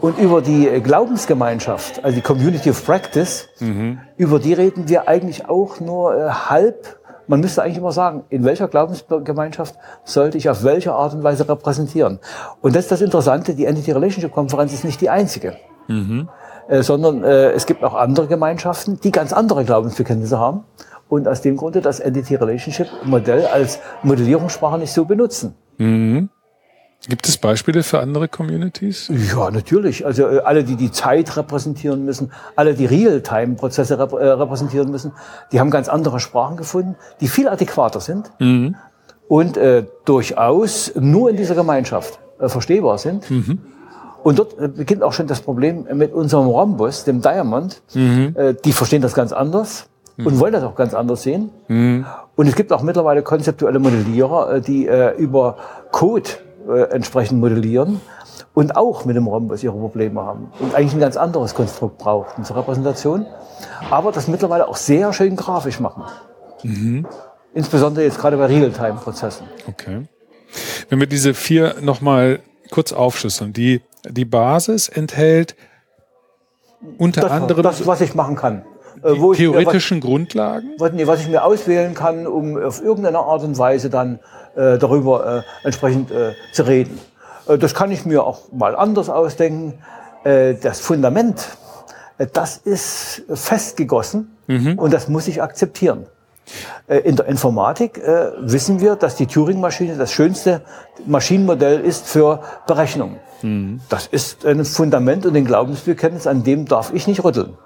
Und über die Glaubensgemeinschaft, also die Community of Practice, mhm. über die reden wir eigentlich auch nur halb. Man müsste eigentlich immer sagen, in welcher Glaubensgemeinschaft sollte ich auf welche Art und Weise repräsentieren. Und das ist das Interessante, die Entity Relationship Konferenz ist nicht die einzige. Mhm. Äh, sondern äh, es gibt auch andere Gemeinschaften, die ganz andere Glaubensbekenntnisse haben und aus dem Grunde das Entity Relationship Modell als Modellierungssprache nicht so benutzen. Mhm. Gibt es Beispiele für andere Communities? Ja, natürlich. Also äh, alle, die die Zeit repräsentieren müssen, alle, die Real-Time-Prozesse rep äh, repräsentieren müssen, die haben ganz andere Sprachen gefunden, die viel adäquater sind mhm. und äh, durchaus nur in dieser Gemeinschaft äh, verstehbar sind. Mhm. Und dort äh, beginnt auch schon das Problem mit unserem Rhombus, dem Diamond. Mhm. Äh, die verstehen das ganz anders mhm. und wollen das auch ganz anders sehen. Mhm. Und es gibt auch mittlerweile konzeptuelle Modellierer, äh, die über Code entsprechend modellieren und auch mit dem Rhombus ihre Probleme haben und eigentlich ein ganz anderes Konstrukt brauchten zur Repräsentation, aber das mittlerweile auch sehr schön grafisch machen. Mhm. Insbesondere jetzt gerade bei Real-Time-Prozessen. Okay. Wenn wir diese vier nochmal kurz aufschlüsseln, die die Basis enthält unter das, anderem das, was ich machen kann. Äh, wo theoretischen ich was, Grundlagen? Was, nee, was ich mir auswählen kann, um auf irgendeine Art und Weise dann äh, darüber äh, entsprechend äh, zu reden. Äh, das kann ich mir auch mal anders ausdenken. Äh, das Fundament, das ist festgegossen mhm. und das muss ich akzeptieren. Äh, in der Informatik äh, wissen wir, dass die Turing-Maschine das schönste Maschinenmodell ist für Berechnung. Mhm. Das ist ein Fundament und ein Glaubensbekenntnis, an dem darf ich nicht rütteln.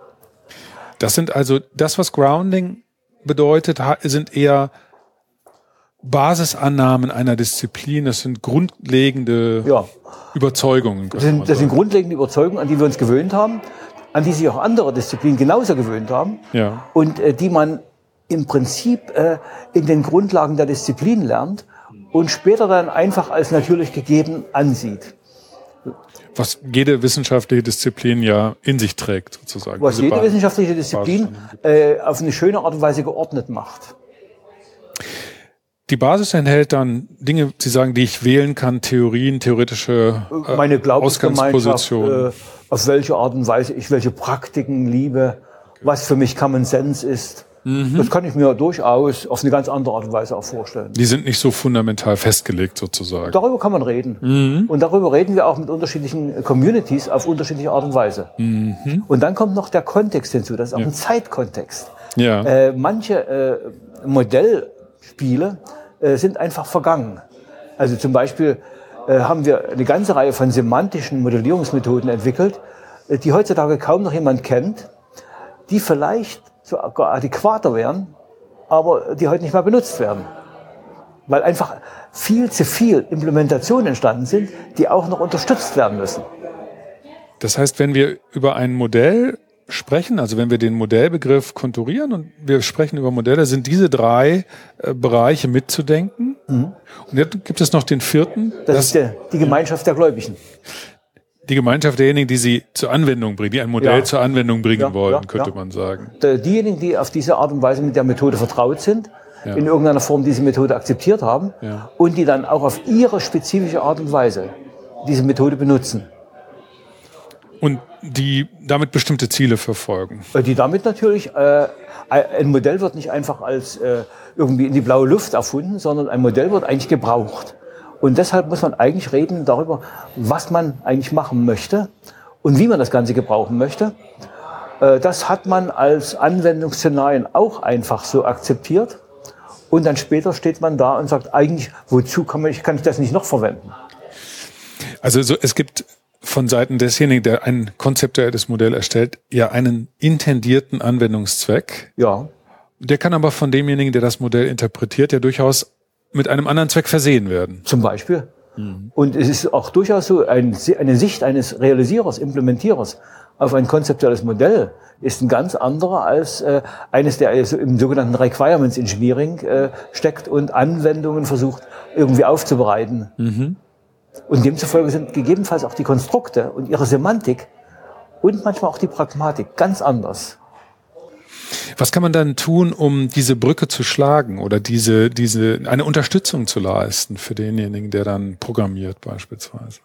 Das sind also, das, was Grounding bedeutet, sind eher Basisannahmen einer Disziplin, das sind grundlegende ja. Überzeugungen. Das sind, das sind grundlegende Überzeugungen, an die wir uns gewöhnt haben, an die sich auch andere Disziplinen genauso gewöhnt haben ja. und äh, die man im Prinzip äh, in den Grundlagen der Disziplin lernt und später dann einfach als natürlich gegeben ansieht. Was jede wissenschaftliche Disziplin ja in sich trägt, sozusagen. Was jede wissenschaftliche Disziplin äh, auf eine schöne Art und Weise geordnet macht. Die Basis enthält dann Dinge, Sie sagen, die ich wählen kann, Theorien, theoretische äh, Meine Ausgangspositionen. Äh, auf welche Art und Weise ich welche Praktiken liebe, was für mich Common Sense ist Mhm. Das kann ich mir durchaus auf eine ganz andere Art und Weise auch vorstellen. Die sind nicht so fundamental festgelegt sozusagen. Darüber kann man reden. Mhm. Und darüber reden wir auch mit unterschiedlichen Communities auf unterschiedliche Art und Weise. Mhm. Und dann kommt noch der Kontext hinzu. Das ist auch ja. ein Zeitkontext. Ja. Äh, manche äh, Modellspiele äh, sind einfach vergangen. Also zum Beispiel äh, haben wir eine ganze Reihe von semantischen Modellierungsmethoden entwickelt, äh, die heutzutage kaum noch jemand kennt, die vielleicht sogar adäquater wären, aber die heute nicht mehr benutzt werden. Weil einfach viel zu viel Implementationen entstanden sind, die auch noch unterstützt werden müssen. Das heißt, wenn wir über ein Modell sprechen, also wenn wir den Modellbegriff konturieren und wir sprechen über Modelle, sind diese drei äh, Bereiche mitzudenken. Mhm. Und jetzt gibt es noch den vierten. Das, das ist der, die Gemeinschaft der Gläubigen. Die Gemeinschaft derjenigen, die sie zur Anwendung bringen, die ein Modell ja. zur Anwendung bringen ja, wollen, ja, könnte man sagen. Diejenigen, die auf diese Art und Weise mit der Methode vertraut sind, in irgendeiner Form diese Methode akzeptiert haben und die dann auch auf ihre spezifische Art und Weise diese Methode benutzen. Und die damit bestimmte Ziele verfolgen. Äh, die damit natürlich, äh, ein Modell wird nicht einfach als äh, irgendwie in die blaue Luft erfunden, sondern ein Modell wird eigentlich gebraucht. Und deshalb muss man eigentlich reden darüber, was man eigentlich machen möchte und wie man das Ganze gebrauchen möchte. Äh, das hat man als Anwendungsszenarien auch einfach so akzeptiert. Und dann später steht man da und sagt, eigentlich, wozu kann, man, kann ich das nicht noch verwenden? Also so, es gibt von Seiten desjenigen, der ein konzeptuelles Modell erstellt, ja einen intendierten Anwendungszweck. Ja. Der kann aber von demjenigen, der das Modell interpretiert, ja durchaus mit einem anderen Zweck versehen werden. Zum Beispiel. Mhm. Und es ist auch durchaus so, ein, eine Sicht eines Realisierers, Implementierers auf ein konzeptuelles Modell ist ein ganz anderer als äh, eines, der also im sogenannten Requirements Engineering äh, steckt und Anwendungen versucht irgendwie aufzubereiten. Mhm. Und demzufolge sind gegebenenfalls auch die Konstrukte und ihre Semantik und manchmal auch die Pragmatik ganz anders. Was kann man dann tun, um diese Brücke zu schlagen oder diese, diese, eine Unterstützung zu leisten für denjenigen, der dann programmiert beispielsweise?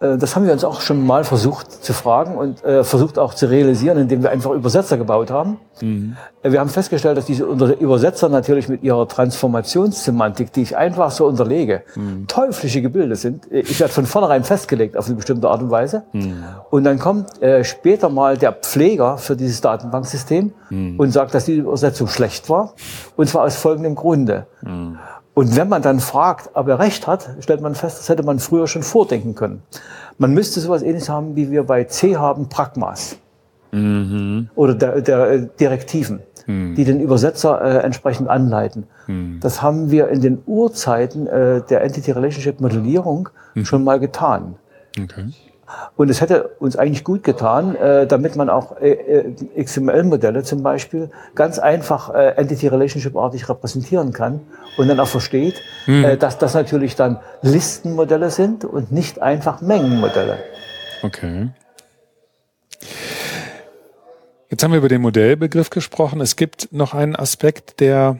Äh, das haben wir uns auch schon mal versucht zu fragen und äh, versucht auch zu realisieren, indem wir einfach Übersetzer gebaut haben. Mhm. Äh, wir haben festgestellt, dass diese Übersetzer natürlich mit ihrer Transformationssemantik, die ich einfach so unterlege, mhm. teuflische Gebilde sind. Äh, ich werde von vornherein festgelegt auf eine bestimmte Art und Weise. Mhm. Und dann kommt äh, später mal der Pfleger für dieses Datenbanksystem mhm. und sagt, dass die Übersetzung schlecht war. Und zwar aus folgendem Grunde. Und wenn man dann fragt, ob er recht hat, stellt man fest, das hätte man früher schon vordenken können. Man müsste sowas ähnliches haben, wie wir bei C haben, Pragmas. Mhm. Oder der, der äh, Direktiven, mhm. die den Übersetzer äh, entsprechend anleiten. Mhm. Das haben wir in den Urzeiten äh, der Entity Relationship Modellierung mhm. schon mal getan. Okay. Und es hätte uns eigentlich gut getan, äh, damit man auch äh, äh XML-Modelle zum Beispiel ganz einfach äh, Entity-Relationship-artig repräsentieren kann und dann auch versteht, hm. äh, dass das natürlich dann Listenmodelle sind und nicht einfach Mengenmodelle. Okay. Jetzt haben wir über den Modellbegriff gesprochen. Es gibt noch einen Aspekt, der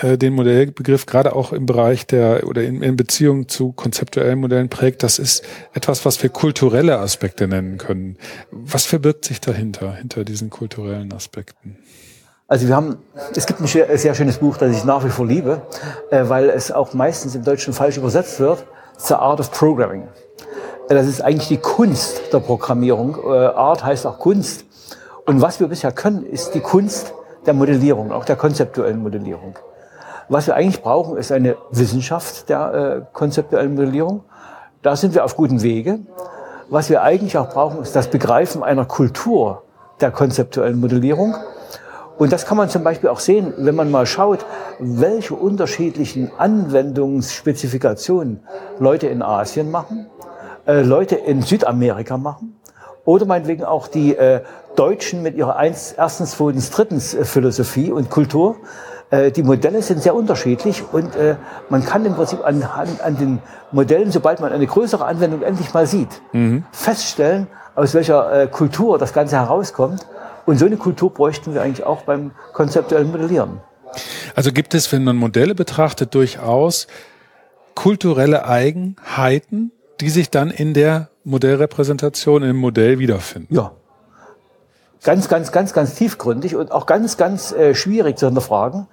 äh, den Modellbegriff gerade auch im Bereich der oder in, in Beziehung zu konzeptuellen Modellen prägt, das ist etwas, was wir kulturelle Aspekte nennen können. Was verbirgt sich dahinter, hinter diesen kulturellen Aspekten? Also wir haben, es gibt ein sehr schönes Buch, das ich nach wie vor liebe, äh, weil es auch meistens im Deutschen falsch übersetzt wird. The Art of Programming. Das ist eigentlich die Kunst der Programmierung. Äh, Art heißt auch Kunst. Und was wir bisher können, ist die Kunst der Modellierung, auch der konzeptuellen Modellierung. Was wir eigentlich brauchen, ist eine Wissenschaft der äh, konzeptuellen Modellierung. Da sind wir auf gutem Wege. Was wir eigentlich auch brauchen, ist das Begreifen einer Kultur der konzeptuellen Modellierung. Und das kann man zum Beispiel auch sehen, wenn man mal schaut, welche unterschiedlichen Anwendungsspezifikationen Leute in Asien machen, äh, Leute in Südamerika machen oder meinetwegen auch die äh, Deutschen mit ihrer erstens, zweitens, drittens äh, Philosophie und Kultur. Äh, die Modelle sind sehr unterschiedlich und äh, man kann im Prinzip an, an, den Modellen, sobald man eine größere Anwendung endlich mal sieht, mhm. feststellen, aus welcher äh, Kultur das Ganze herauskommt. Und so eine Kultur bräuchten wir eigentlich auch beim konzeptuellen Modellieren. Also gibt es, wenn man Modelle betrachtet, durchaus kulturelle Eigenheiten, die sich dann in der Modellrepräsentation im Modell wiederfinden. Ja, ganz, ganz, ganz, ganz tiefgründig und auch ganz, ganz äh, schwierig zu hinterfragen.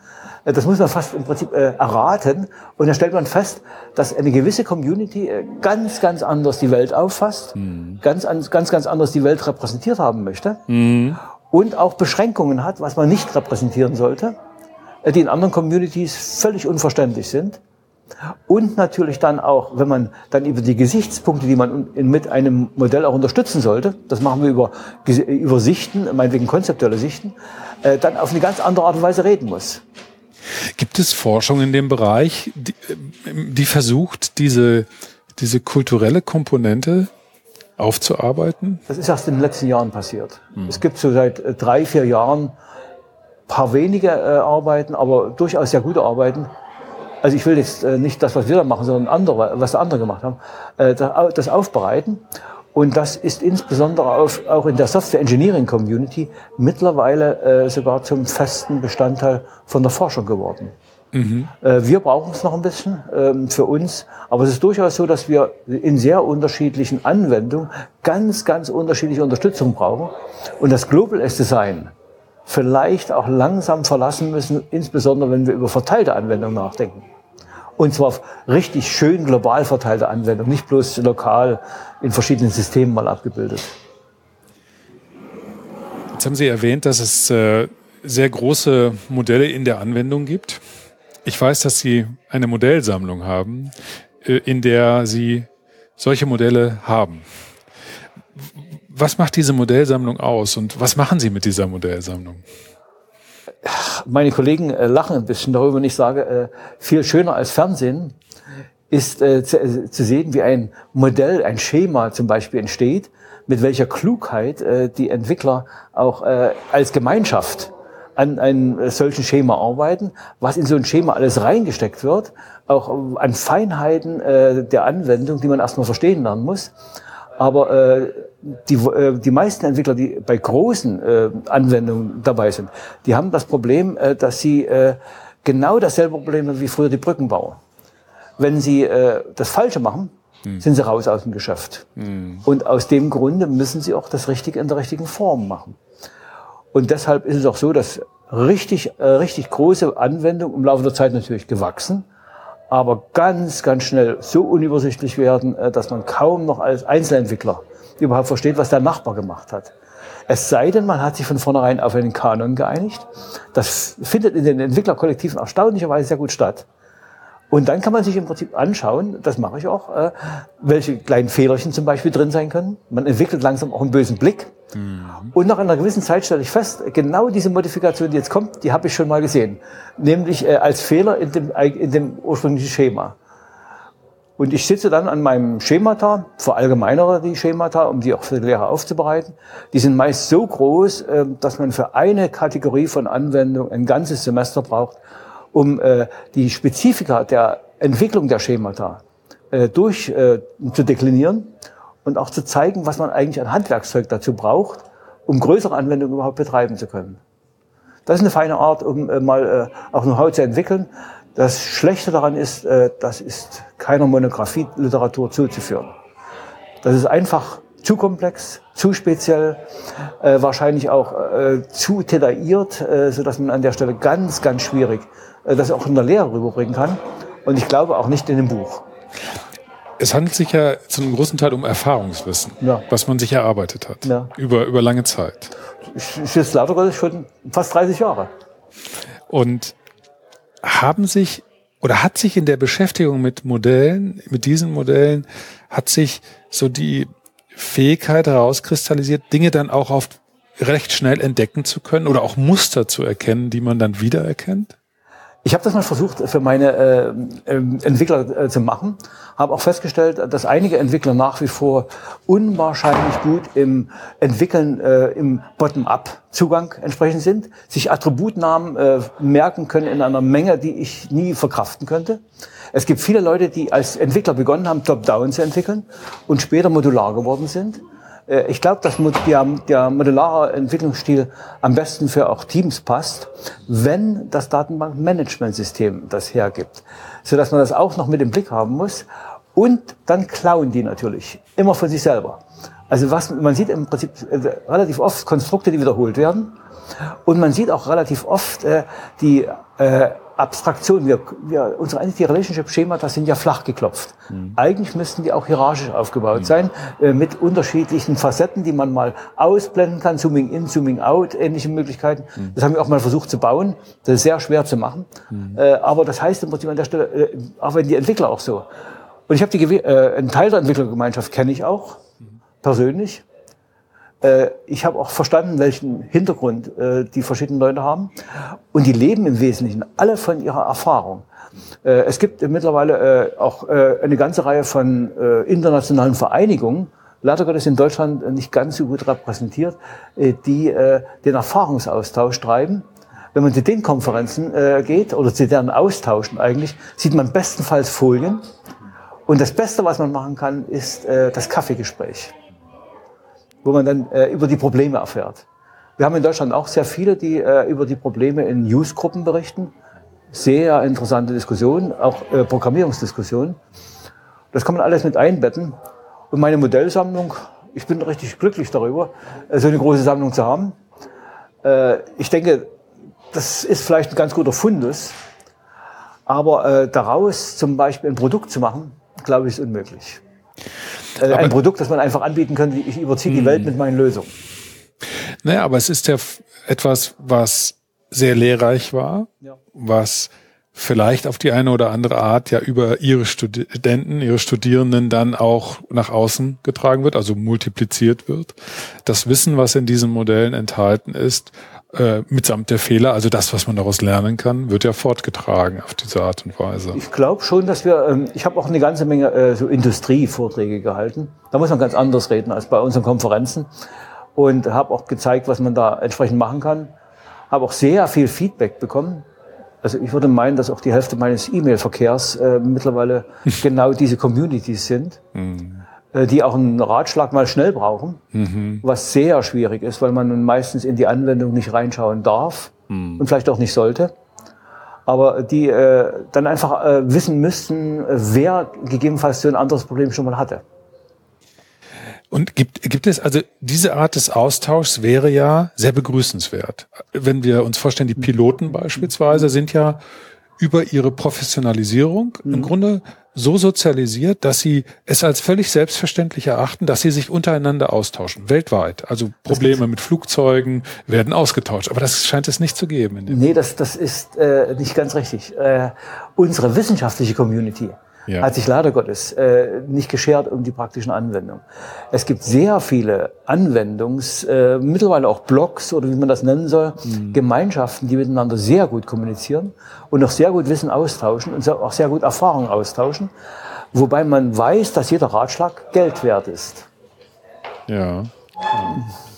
Äh, das muss man fast im Prinzip äh, erraten. Und dann stellt man fest, dass eine gewisse Community äh, ganz, ganz anders die Welt auffasst, mhm. ganz, ganz, ganz anders die Welt repräsentiert haben möchte mhm. und auch Beschränkungen hat, was man nicht repräsentieren sollte, äh, die in anderen Communities völlig unverständlich sind. Und natürlich dann auch, wenn man dann über die Gesichtspunkte, die man mit einem Modell auch unterstützen sollte, das machen wir über, über Sichten, meinetwegen konzeptuelle Sichten, äh, dann auf eine ganz andere Art und Weise reden muss. Gibt es Forschung in dem Bereich, die, die versucht, diese, diese kulturelle Komponente aufzuarbeiten? Das ist erst in den letzten Jahren passiert. Hm. Es gibt so seit äh, drei, vier Jahren paar wenige äh, Arbeiten, aber durchaus sehr gute Arbeiten. Also ich will jetzt äh, nicht das, was wir da machen, sondern andere, was andere gemacht haben, äh, das aufbereiten. Und das ist insbesondere auf, auch in der Software Engineering Community mittlerweile äh, sogar zum festen Bestandteil von der Forschung geworden. Mhm. Äh, wir brauchen es noch ein bisschen ähm, für uns, aber es ist durchaus so, dass wir in sehr unterschiedlichen Anwendungen ganz, ganz unterschiedliche Unterstützung brauchen und das Global S Design vielleicht auch langsam verlassen müssen, insbesondere wenn wir über verteilte Anwendungen nachdenken. Und zwar auf richtig schön global verteilte Anwendung, nicht bloß lokal in verschiedenen Systemen mal abgebildet. Jetzt haben Sie erwähnt, dass es äh, sehr große Modelle in der Anwendung gibt. Ich weiß, dass Sie eine Modellsammlung haben, äh, in der Sie solche Modelle haben. Was macht diese Modellsammlung aus und was machen Sie mit dieser Modellsammlung? meine Kollegen äh, lachen ein bisschen darüber, wenn ich sage, äh, viel schöner als Fernsehen ist äh, zu, sehen, wie ein Modell, ein Schema zum Beispiel entsteht, mit welcher Klugheit die Entwickler auch als Gemeinschaft an einem solchen Schema arbeiten, was in so ein Schema alles reingesteckt wird, auch an Feinheiten äh, der Anwendung, die man erstmal verstehen lernen muss. Aber äh, die, äh, die meisten Entwickler, die bei großen äh, Anwendungen dabei sind, die haben das Problem, äh, dass sie äh, genau dasselbe Problem haben wie früher die Brückenbauer. Wenn sie äh, das Falsche machen, hm. sind sie raus aus dem Geschäft. Hm. Und aus dem Grunde müssen sie auch das Richtige in der richtigen Form machen. Und deshalb ist es auch so, dass richtig, äh, richtig große Anwendungen im Laufe der Zeit natürlich gewachsen, aber ganz, ganz schnell so unübersichtlich werden, äh, dass man kaum noch als Einzelentwickler überhaupt versteht, was der Nachbar gemacht hat. Es sei denn, man hat sich von vornherein auf einen Kanon geeinigt. Das findet in den Entwicklerkollektiven erstaunlicherweise sehr gut statt. Und dann kann man sich im Prinzip anschauen, das mache ich auch, äh, welche kleinen Fehlerchen zum Beispiel drin sein können. Man entwickelt langsam auch einen bösen Blick. Mhm. Und nach einer gewissen Zeit stelle ich fest, genau diese Modifikation, die jetzt kommt, die habe ich schon mal gesehen. Nämlich äh, als Fehler in dem, in dem ursprünglichen Schema. Und ich sitze dann an meinem Schemata, verallgemeinere die Schemata, um die auch für die Lehrer aufzubereiten. Die sind meist so groß, äh, dass man für eine Kategorie von Anwendung ein ganzes Semester braucht, um äh, die Spezifika der Entwicklung der Schemata äh, durch zu deklinieren und auch zu zeigen, was man eigentlich an Handwerkszeug dazu braucht, um größere Anwendungen überhaupt betreiben zu können. Das ist eine feine Art, um mal auch Know-how zu entwickeln. Das Schlechte daran ist, äh, das ist keiner Monographie-Literatur zuzuführen. Das ist einfach zu komplex, zu speziell, äh, wahrscheinlich auch äh, zu detailliert, äh, so dass man an der Stelle ganz, ganz schwierig äh, das auch in der Lehre rüberbringen kann. Und ich glaube auch nicht in dem Buch. Es handelt sich ja zu einem großen Teil um Erfahrungswissen, ja. was man sich erarbeitet hat ja. über, über lange Zeit. Ich, ich jetzt lauter schon fast 30 Jahre. Und haben sich oder hat sich in der Beschäftigung mit Modellen, mit diesen Modellen, hat sich so die Fähigkeit herauskristallisiert, Dinge dann auch auf recht schnell entdecken zu können oder auch Muster zu erkennen, die man dann wiedererkennt? Ich habe das mal versucht für meine äh, ähm, Entwickler äh, zu machen, habe auch festgestellt, dass einige Entwickler nach wie vor unwahrscheinlich gut im Entwickeln äh, im Bottom-up-Zugang entsprechend sind, sich Attributnamen äh, merken können in einer Menge, die ich nie verkraften könnte. Es gibt viele Leute, die als Entwickler begonnen haben, Top-Down zu entwickeln und später modular geworden sind. Äh, ich glaube, dass der, der modulare Entwicklungsstil am besten für auch Teams passt, wenn das Datenbankmanagementsystem das hergibt, so dass man das auch noch mit im Blick haben muss. Und dann klauen die natürlich immer von sich selber. Also was man sieht im Prinzip äh, relativ oft Konstrukte, die wiederholt werden. Und man sieht auch relativ oft äh, die äh, Abstraktion. Wir, wir, unsere Entity-Relationship-Schemata sind ja flach geklopft. Mhm. Eigentlich müssten die auch hierarchisch aufgebaut mhm. sein, äh, mit unterschiedlichen Facetten, die man mal ausblenden kann, Zooming in, Zooming out, ähnliche Möglichkeiten. Mhm. Das haben wir auch mal versucht zu bauen. Das ist sehr schwer zu machen. Mhm. Äh, aber das heißt im Prinzip an der Stelle, äh, arbeiten die Entwickler auch so. Und ich habe die, äh, einen Teil der Entwicklergemeinschaft kenne ich auch persönlich. Äh, ich habe auch verstanden, welchen Hintergrund äh, die verschiedenen Leute haben. Und die leben im Wesentlichen alle von ihrer Erfahrung. Äh, es gibt mittlerweile auch eine ganze Reihe von internationalen Vereinigungen, leider Gottes in Deutschland nicht ganz so gut repräsentiert, die den Erfahrungsaustausch treiben. Wenn man zu den Konferenzen geht oder zu deren Austauschen eigentlich, sieht man bestenfalls Folien. Und das Beste, was man machen kann, ist das Kaffeegespräch wo man dann äh, über die Probleme erfährt. Wir haben in Deutschland auch sehr viele, die äh, über die Probleme in Newsgruppen berichten. Sehr interessante Diskussionen, auch äh, Programmierungsdiskussionen. Das kann man alles mit einbetten. Und meine Modellsammlung, ich bin richtig glücklich darüber, äh, so eine große Sammlung zu haben. Äh, ich denke, das ist vielleicht ein ganz guter Fundus. Aber äh, daraus zum Beispiel ein Produkt zu machen, glaube ich, ist unmöglich. Äh, ein Produkt, das man einfach anbieten könnte. Ich überziehe die Welt hm. mit meinen Lösungen. Naja, aber es ist ja etwas, was sehr lehrreich war, ja. was vielleicht auf die eine oder andere Art ja über ihre Studenten, ihre Studierenden dann auch nach außen getragen wird, also multipliziert wird. Das Wissen, was in diesen Modellen enthalten ist, äh, mitsamt der Fehler, also das, was man daraus lernen kann, wird ja fortgetragen auf diese Art und Weise. Ich glaube schon, dass wir, ähm, ich habe auch eine ganze Menge äh, so Industrievorträge gehalten. Da muss man ganz anders reden als bei unseren Konferenzen und habe auch gezeigt, was man da entsprechend machen kann. Habe auch sehr viel Feedback bekommen. Also ich würde meinen, dass auch die Hälfte meines E-Mail-Verkehrs äh, mittlerweile genau diese Communities sind. Mhm. Äh, die auch einen Ratschlag mal schnell brauchen, mhm. was sehr schwierig ist, weil man nun meistens in die Anwendung nicht reinschauen darf mhm. und vielleicht auch nicht sollte. Aber die äh, dann einfach äh, wissen müssten, wer gegebenenfalls so ein anderes Problem schon mal hatte. Und gibt, gibt es, also diese Art des Austauschs wäre ja sehr begrüßenswert. Wenn wir uns vorstellen, die Piloten beispielsweise sind ja über ihre Professionalisierung mhm. im Grunde so sozialisiert, dass sie es als völlig selbstverständlich erachten, dass sie sich untereinander austauschen, weltweit. Also Probleme mit Flugzeugen werden ausgetauscht. Aber das scheint es nicht zu geben. nee, das, das ist äh, nicht ganz richtig. Äh, unsere wissenschaftliche Community ja. hat sich leider Gottes äh, nicht geschert um die praktischen Anwendungen. Es gibt sehr viele Anwendungs, äh, mittlerweile auch Blogs oder wie man das nennen soll, mhm. Gemeinschaften, die miteinander sehr gut kommunizieren und auch sehr gut Wissen austauschen und auch sehr gut Erfahrungen austauschen, wobei man weiß, dass jeder Ratschlag Geld wert ist. Ja. Mhm.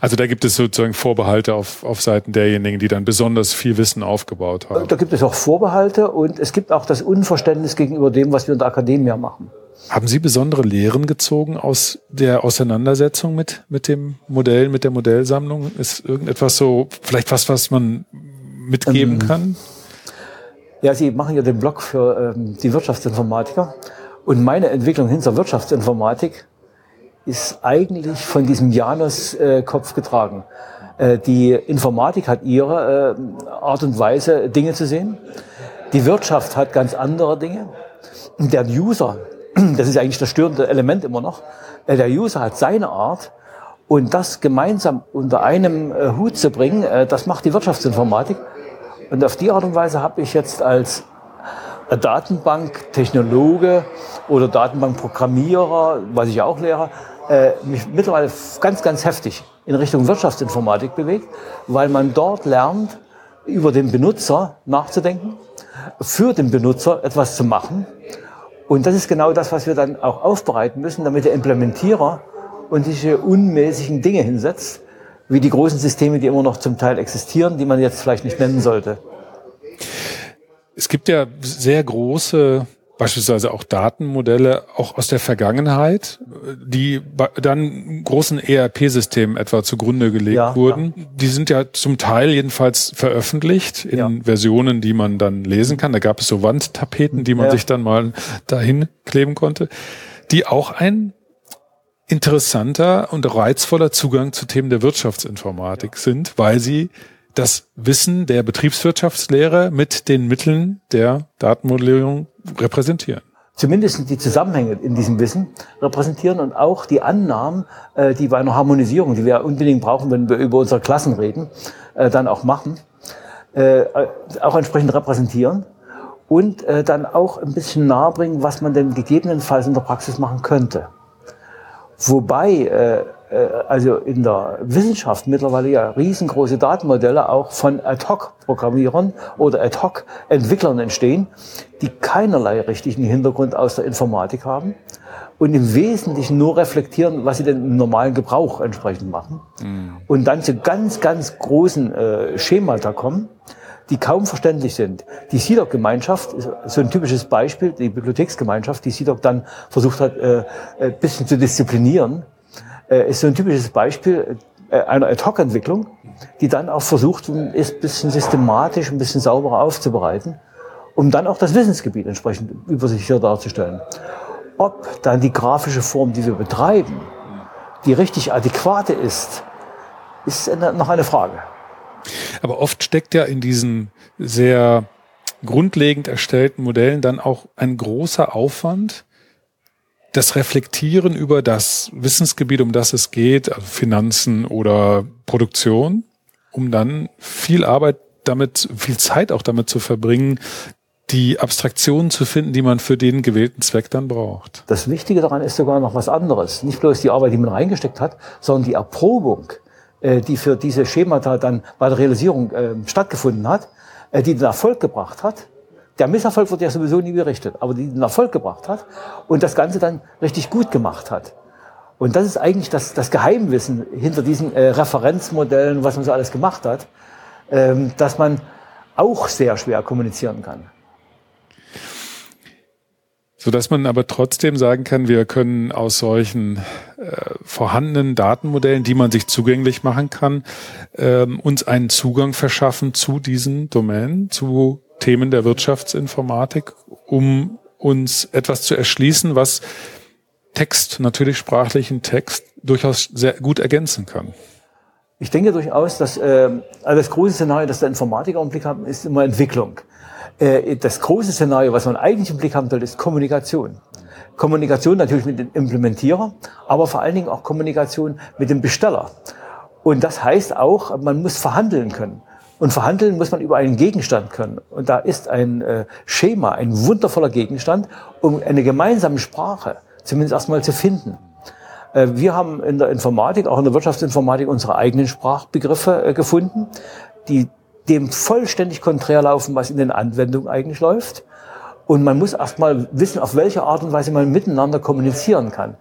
Also da gibt es sozusagen Vorbehalte auf, auf Seiten derjenigen, die dann besonders viel Wissen aufgebaut haben. Da gibt es auch Vorbehalte und es gibt auch das Unverständnis gegenüber dem, was wir in der Akademie machen. Haben Sie besondere Lehren gezogen aus der Auseinandersetzung mit, mit dem Modell, mit der Modellsammlung? Ist irgendetwas so, vielleicht was, was man mitgeben ähm, kann? Ja, Sie machen ja den Blog für ähm, die Wirtschaftsinformatiker. Und meine Entwicklung hin zur Wirtschaftsinformatik ist eigentlich von diesem Janus-Kopf äh, getragen. Äh, die Informatik hat ihre äh, Art und Weise, Dinge zu sehen. Die Wirtschaft hat ganz andere Dinge. Der User, das ist eigentlich das störende Element immer noch, der User hat seine Art. Und das gemeinsam unter einem Hut zu bringen, das macht die Wirtschaftsinformatik. Und auf die Art und Weise habe ich jetzt als Datenbanktechnologe oder Datenbankprogrammierer, was ich auch lehre, äh, mich mittlerweile ganz, ganz heftig in Richtung Wirtschaftsinformatik bewegt, weil man dort lernt, über den Benutzer nachzudenken, für den Benutzer etwas zu machen. Und das ist genau das, was wir dann auch aufbereiten müssen, damit der Implementierer und diese unmäßigen Dinge hinsetzt, wie die großen Systeme, die immer noch zum Teil existieren, die man jetzt vielleicht nicht nennen sollte. Es gibt ja sehr große beispielsweise auch Datenmodelle auch aus der Vergangenheit, die dann großen ERP-Systemen etwa zugrunde gelegt ja, wurden. Ja. Die sind ja zum Teil jedenfalls veröffentlicht in ja. Versionen, die man dann lesen kann. Da gab es so Wandtapeten, die man sich dann mal dahin kleben konnte, die auch ein interessanter und reizvoller Zugang zu Themen der Wirtschaftsinformatik sind, weil sie das Wissen der Betriebswirtschaftslehre mit den Mitteln der Datenmodellierung repräsentieren. Zumindest die Zusammenhänge in diesem Wissen repräsentieren und auch die Annahmen, äh, die bei einer Harmonisierung, die wir unbedingt brauchen, wenn wir über unsere Klassen reden, äh, dann auch machen, äh, auch entsprechend repräsentieren und dann auch ein bisschen nahebringen, was man denn gegebenenfalls in der Praxis machen könnte. Wobei also in der Wissenschaft mittlerweile ja riesengroße Datenmodelle auch von Ad-Hoc-Programmierern oder Ad-Hoc-Entwicklern entstehen, die keinerlei richtigen Hintergrund aus der Informatik haben und im Wesentlichen nur reflektieren, was sie denn im normalen Gebrauch entsprechend machen. Mhm. Und dann zu ganz, ganz großen äh, Schemata kommen, die kaum verständlich sind. Die SIDOC-Gemeinschaft, so ein typisches Beispiel, die Bibliotheksgemeinschaft, die SIDOC dann versucht hat, äh, ein bisschen zu disziplinieren, äh, ist so ein typisches Beispiel äh, einer Ad-Hoc-Entwicklung, die dann auch versucht, ist ein bisschen systematisch, ein bisschen sauberer aufzubereiten, um dann auch das Wissensgebiet entsprechend übersichtlicher darzustellen. Ob dann die grafische Form, die wir betreiben, die richtig adäquate ist, ist noch eine Frage. Aber oft steckt ja in diesen sehr grundlegend erstellten Modellen dann auch ein großer Aufwand, das Reflektieren über das Wissensgebiet, um das es geht, also Finanzen oder Produktion, um dann viel Arbeit damit, viel Zeit auch damit zu verbringen, die Abstraktionen zu finden, die man für den gewählten Zweck dann braucht. Das Wichtige daran ist sogar noch was anderes. Nicht bloß die Arbeit, die man reingesteckt hat, sondern die Erprobung, äh, die für diese Schemata dann bei der Realisierung äh, stattgefunden hat, äh, die den Erfolg gebracht hat der Misserfolg wird ja sowieso nie berichtet, aber die den Erfolg gebracht hat und das Ganze dann richtig gut gemacht hat. Und das ist eigentlich das, das Geheimwissen hinter diesen äh, Referenzmodellen, was man so alles gemacht hat, ähm, dass man auch sehr schwer kommunizieren kann. So dass man aber trotzdem sagen kann, wir können aus solchen äh, vorhandenen Datenmodellen, die man sich zugänglich machen kann, ähm, uns einen Zugang verschaffen zu diesen Domänen, zu Themen der Wirtschaftsinformatik, um uns etwas zu erschließen, was Text, natürlich sprachlichen Text, durchaus sehr gut ergänzen kann. Ich denke durchaus, dass äh, das große Szenario, das der Informatiker im Blick haben, ist immer Entwicklung. Äh, das große Szenario, was man eigentlich im Blick haben sollte, ist Kommunikation. Kommunikation natürlich mit dem Implementierer, aber vor allen Dingen auch Kommunikation mit dem Besteller. Und das heißt auch, man muss verhandeln können. Und verhandeln muss man über einen Gegenstand können. Und da ist ein äh, Schema ein wundervoller Gegenstand, um eine gemeinsame Sprache zumindest erstmal zu finden. Äh, wir haben in der Informatik, auch in der Wirtschaftsinformatik, unsere eigenen Sprachbegriffe äh, gefunden, die dem vollständig konträr laufen, was in den Anwendungen eigentlich läuft. Und man muss erstmal wissen, auf welche Art und Weise man miteinander kommunizieren kann.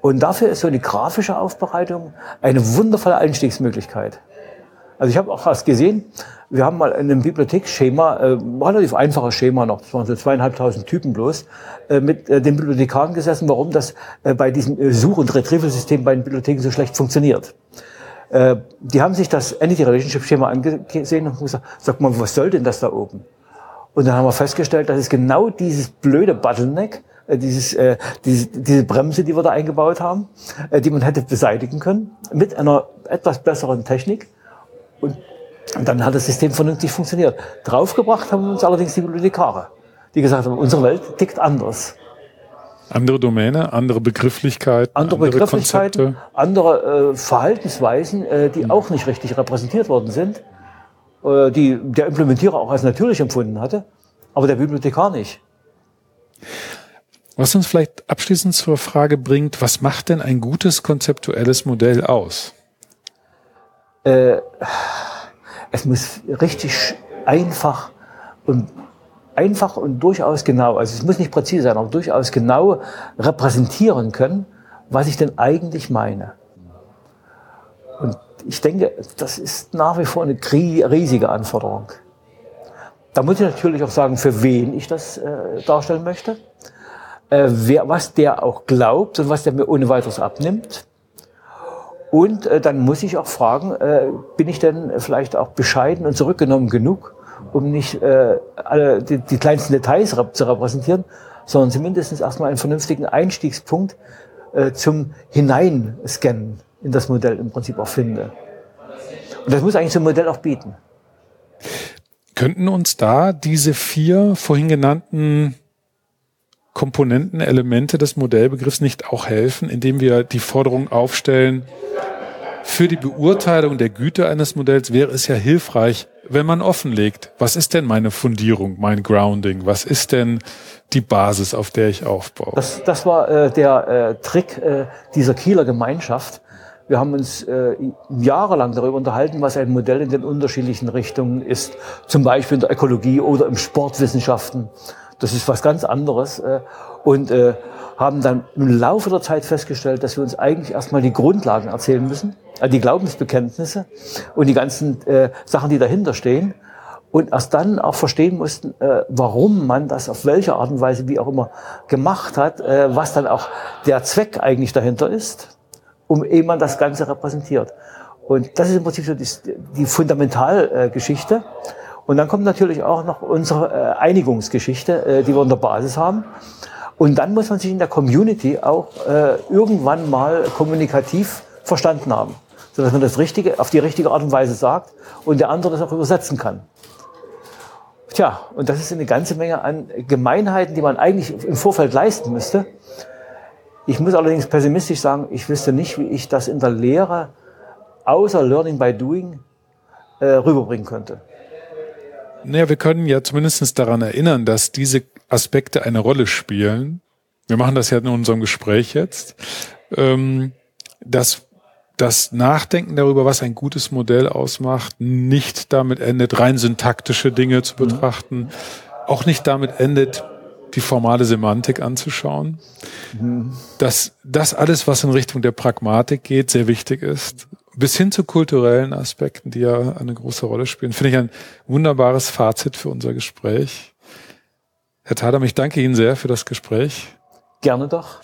Und dafür ist so eine grafische Aufbereitung eine wundervolle Einstiegsmöglichkeit. Also ich habe auch was gesehen. Wir haben mal in einem Bibliotheksschema, äh, relativ einfaches Schema noch, das waren so zweieinhalbtausend Typen bloß, äh, mit äh, den Bibliothekaren gesessen, warum das äh, bei diesem äh, Such- und Retrieval-System bei den Bibliotheken so schlecht funktioniert. Äh, die haben sich das Entity-Relationship-Schema angesehen und gesagt, sag mal, was soll denn das da oben? Und dann haben wir festgestellt, dass es genau dieses blöde Bottleneck, äh, dieses, äh, diese, diese Bremse, die wir da eingebaut haben, äh, die man hätte beseitigen können, mit einer etwas besseren Technik, und dann hat das System vernünftig funktioniert. Draufgebracht haben uns allerdings die Bibliothekare, die gesagt haben, unsere Welt tickt anders. Andere Domäne, andere Begrifflichkeiten, andere, andere Begrifflichkeiten, Konzepte. andere äh, Verhaltensweisen, äh, die mhm. auch nicht richtig repräsentiert worden sind, äh, die der Implementierer auch als natürlich empfunden hatte, aber der Bibliothekar nicht. Was uns vielleicht abschließend zur Frage bringt, was macht denn ein gutes konzeptuelles Modell aus? Äh, es muss richtig einfach und einfach und durchaus genau, also es muss nicht präzise sein, aber durchaus genau repräsentieren können, was ich denn eigentlich meine. Und ich denke, das ist nach wie vor eine riesige Anforderung. Da muss ich natürlich auch sagen, für wen ich das äh, darstellen möchte, äh, wer, was der auch glaubt und was der mir ohne weiteres abnimmt. Und äh, dann muss ich auch fragen, äh, bin ich denn vielleicht auch bescheiden und zurückgenommen genug, um nicht äh, alle die, die kleinsten Details rep zu repräsentieren, sondern zumindest erstmal einen vernünftigen Einstiegspunkt, äh, zum Hineinscannen in das Modell im Prinzip auch finde. Und das muss eigentlich so ein Modell auch bieten. Könnten uns da diese vier vorhin genannten Komponenten, Elemente des Modellbegriffs nicht auch helfen, indem wir die Forderung aufstellen, für die Beurteilung der Güte eines Modells wäre es ja hilfreich, wenn man offenlegt, was ist denn meine Fundierung, mein Grounding, was ist denn die Basis, auf der ich aufbaue. Das, das war äh, der äh, Trick äh, dieser Kieler Gemeinschaft. Wir haben uns äh, jahrelang darüber unterhalten, was ein Modell in den unterschiedlichen Richtungen ist, zum Beispiel in der Ökologie oder im Sportwissenschaften. Das ist was ganz anderes. Äh, und äh, haben dann im Laufe der Zeit festgestellt, dass wir uns eigentlich erstmal die Grundlagen erzählen müssen, äh, die Glaubensbekenntnisse und die ganzen äh, Sachen, die dahinter stehen. Und erst dann auch verstehen mussten, äh, warum man das auf welche Art und Weise, wie auch immer, gemacht hat, äh, was dann auch der Zweck eigentlich dahinter ist, um ehe man das Ganze repräsentiert. Und das ist im Prinzip so die, die Fundamentalgeschichte. Und dann kommt natürlich auch noch unsere äh, Einigungsgeschichte, äh, die wir in der Basis haben. Und dann muss man sich in der Community auch äh, irgendwann mal kommunikativ verstanden haben, sodass man das Richtige auf die richtige Art und Weise sagt und der andere das auch übersetzen kann. Tja, und das ist eine ganze Menge an Gemeinheiten, die man eigentlich im Vorfeld leisten müsste. Ich muss allerdings pessimistisch sagen, ich wüsste nicht, wie ich das in der Lehre außer Learning by Doing äh, rüberbringen könnte. Naja, wir können ja zumindest daran erinnern, dass diese Aspekte eine Rolle spielen. Wir machen das ja in unserem Gespräch jetzt. Ähm, dass das Nachdenken darüber, was ein gutes Modell ausmacht, nicht damit endet, rein syntaktische Dinge zu mhm. betrachten, mhm. auch nicht damit endet, die formale Semantik anzuschauen. Mhm. Dass das alles, was in Richtung der Pragmatik geht, sehr wichtig ist bis hin zu kulturellen Aspekten, die ja eine große Rolle spielen. Finde ich ein wunderbares Fazit für unser Gespräch. Herr Tadam, ich danke Ihnen sehr für das Gespräch. Gerne doch.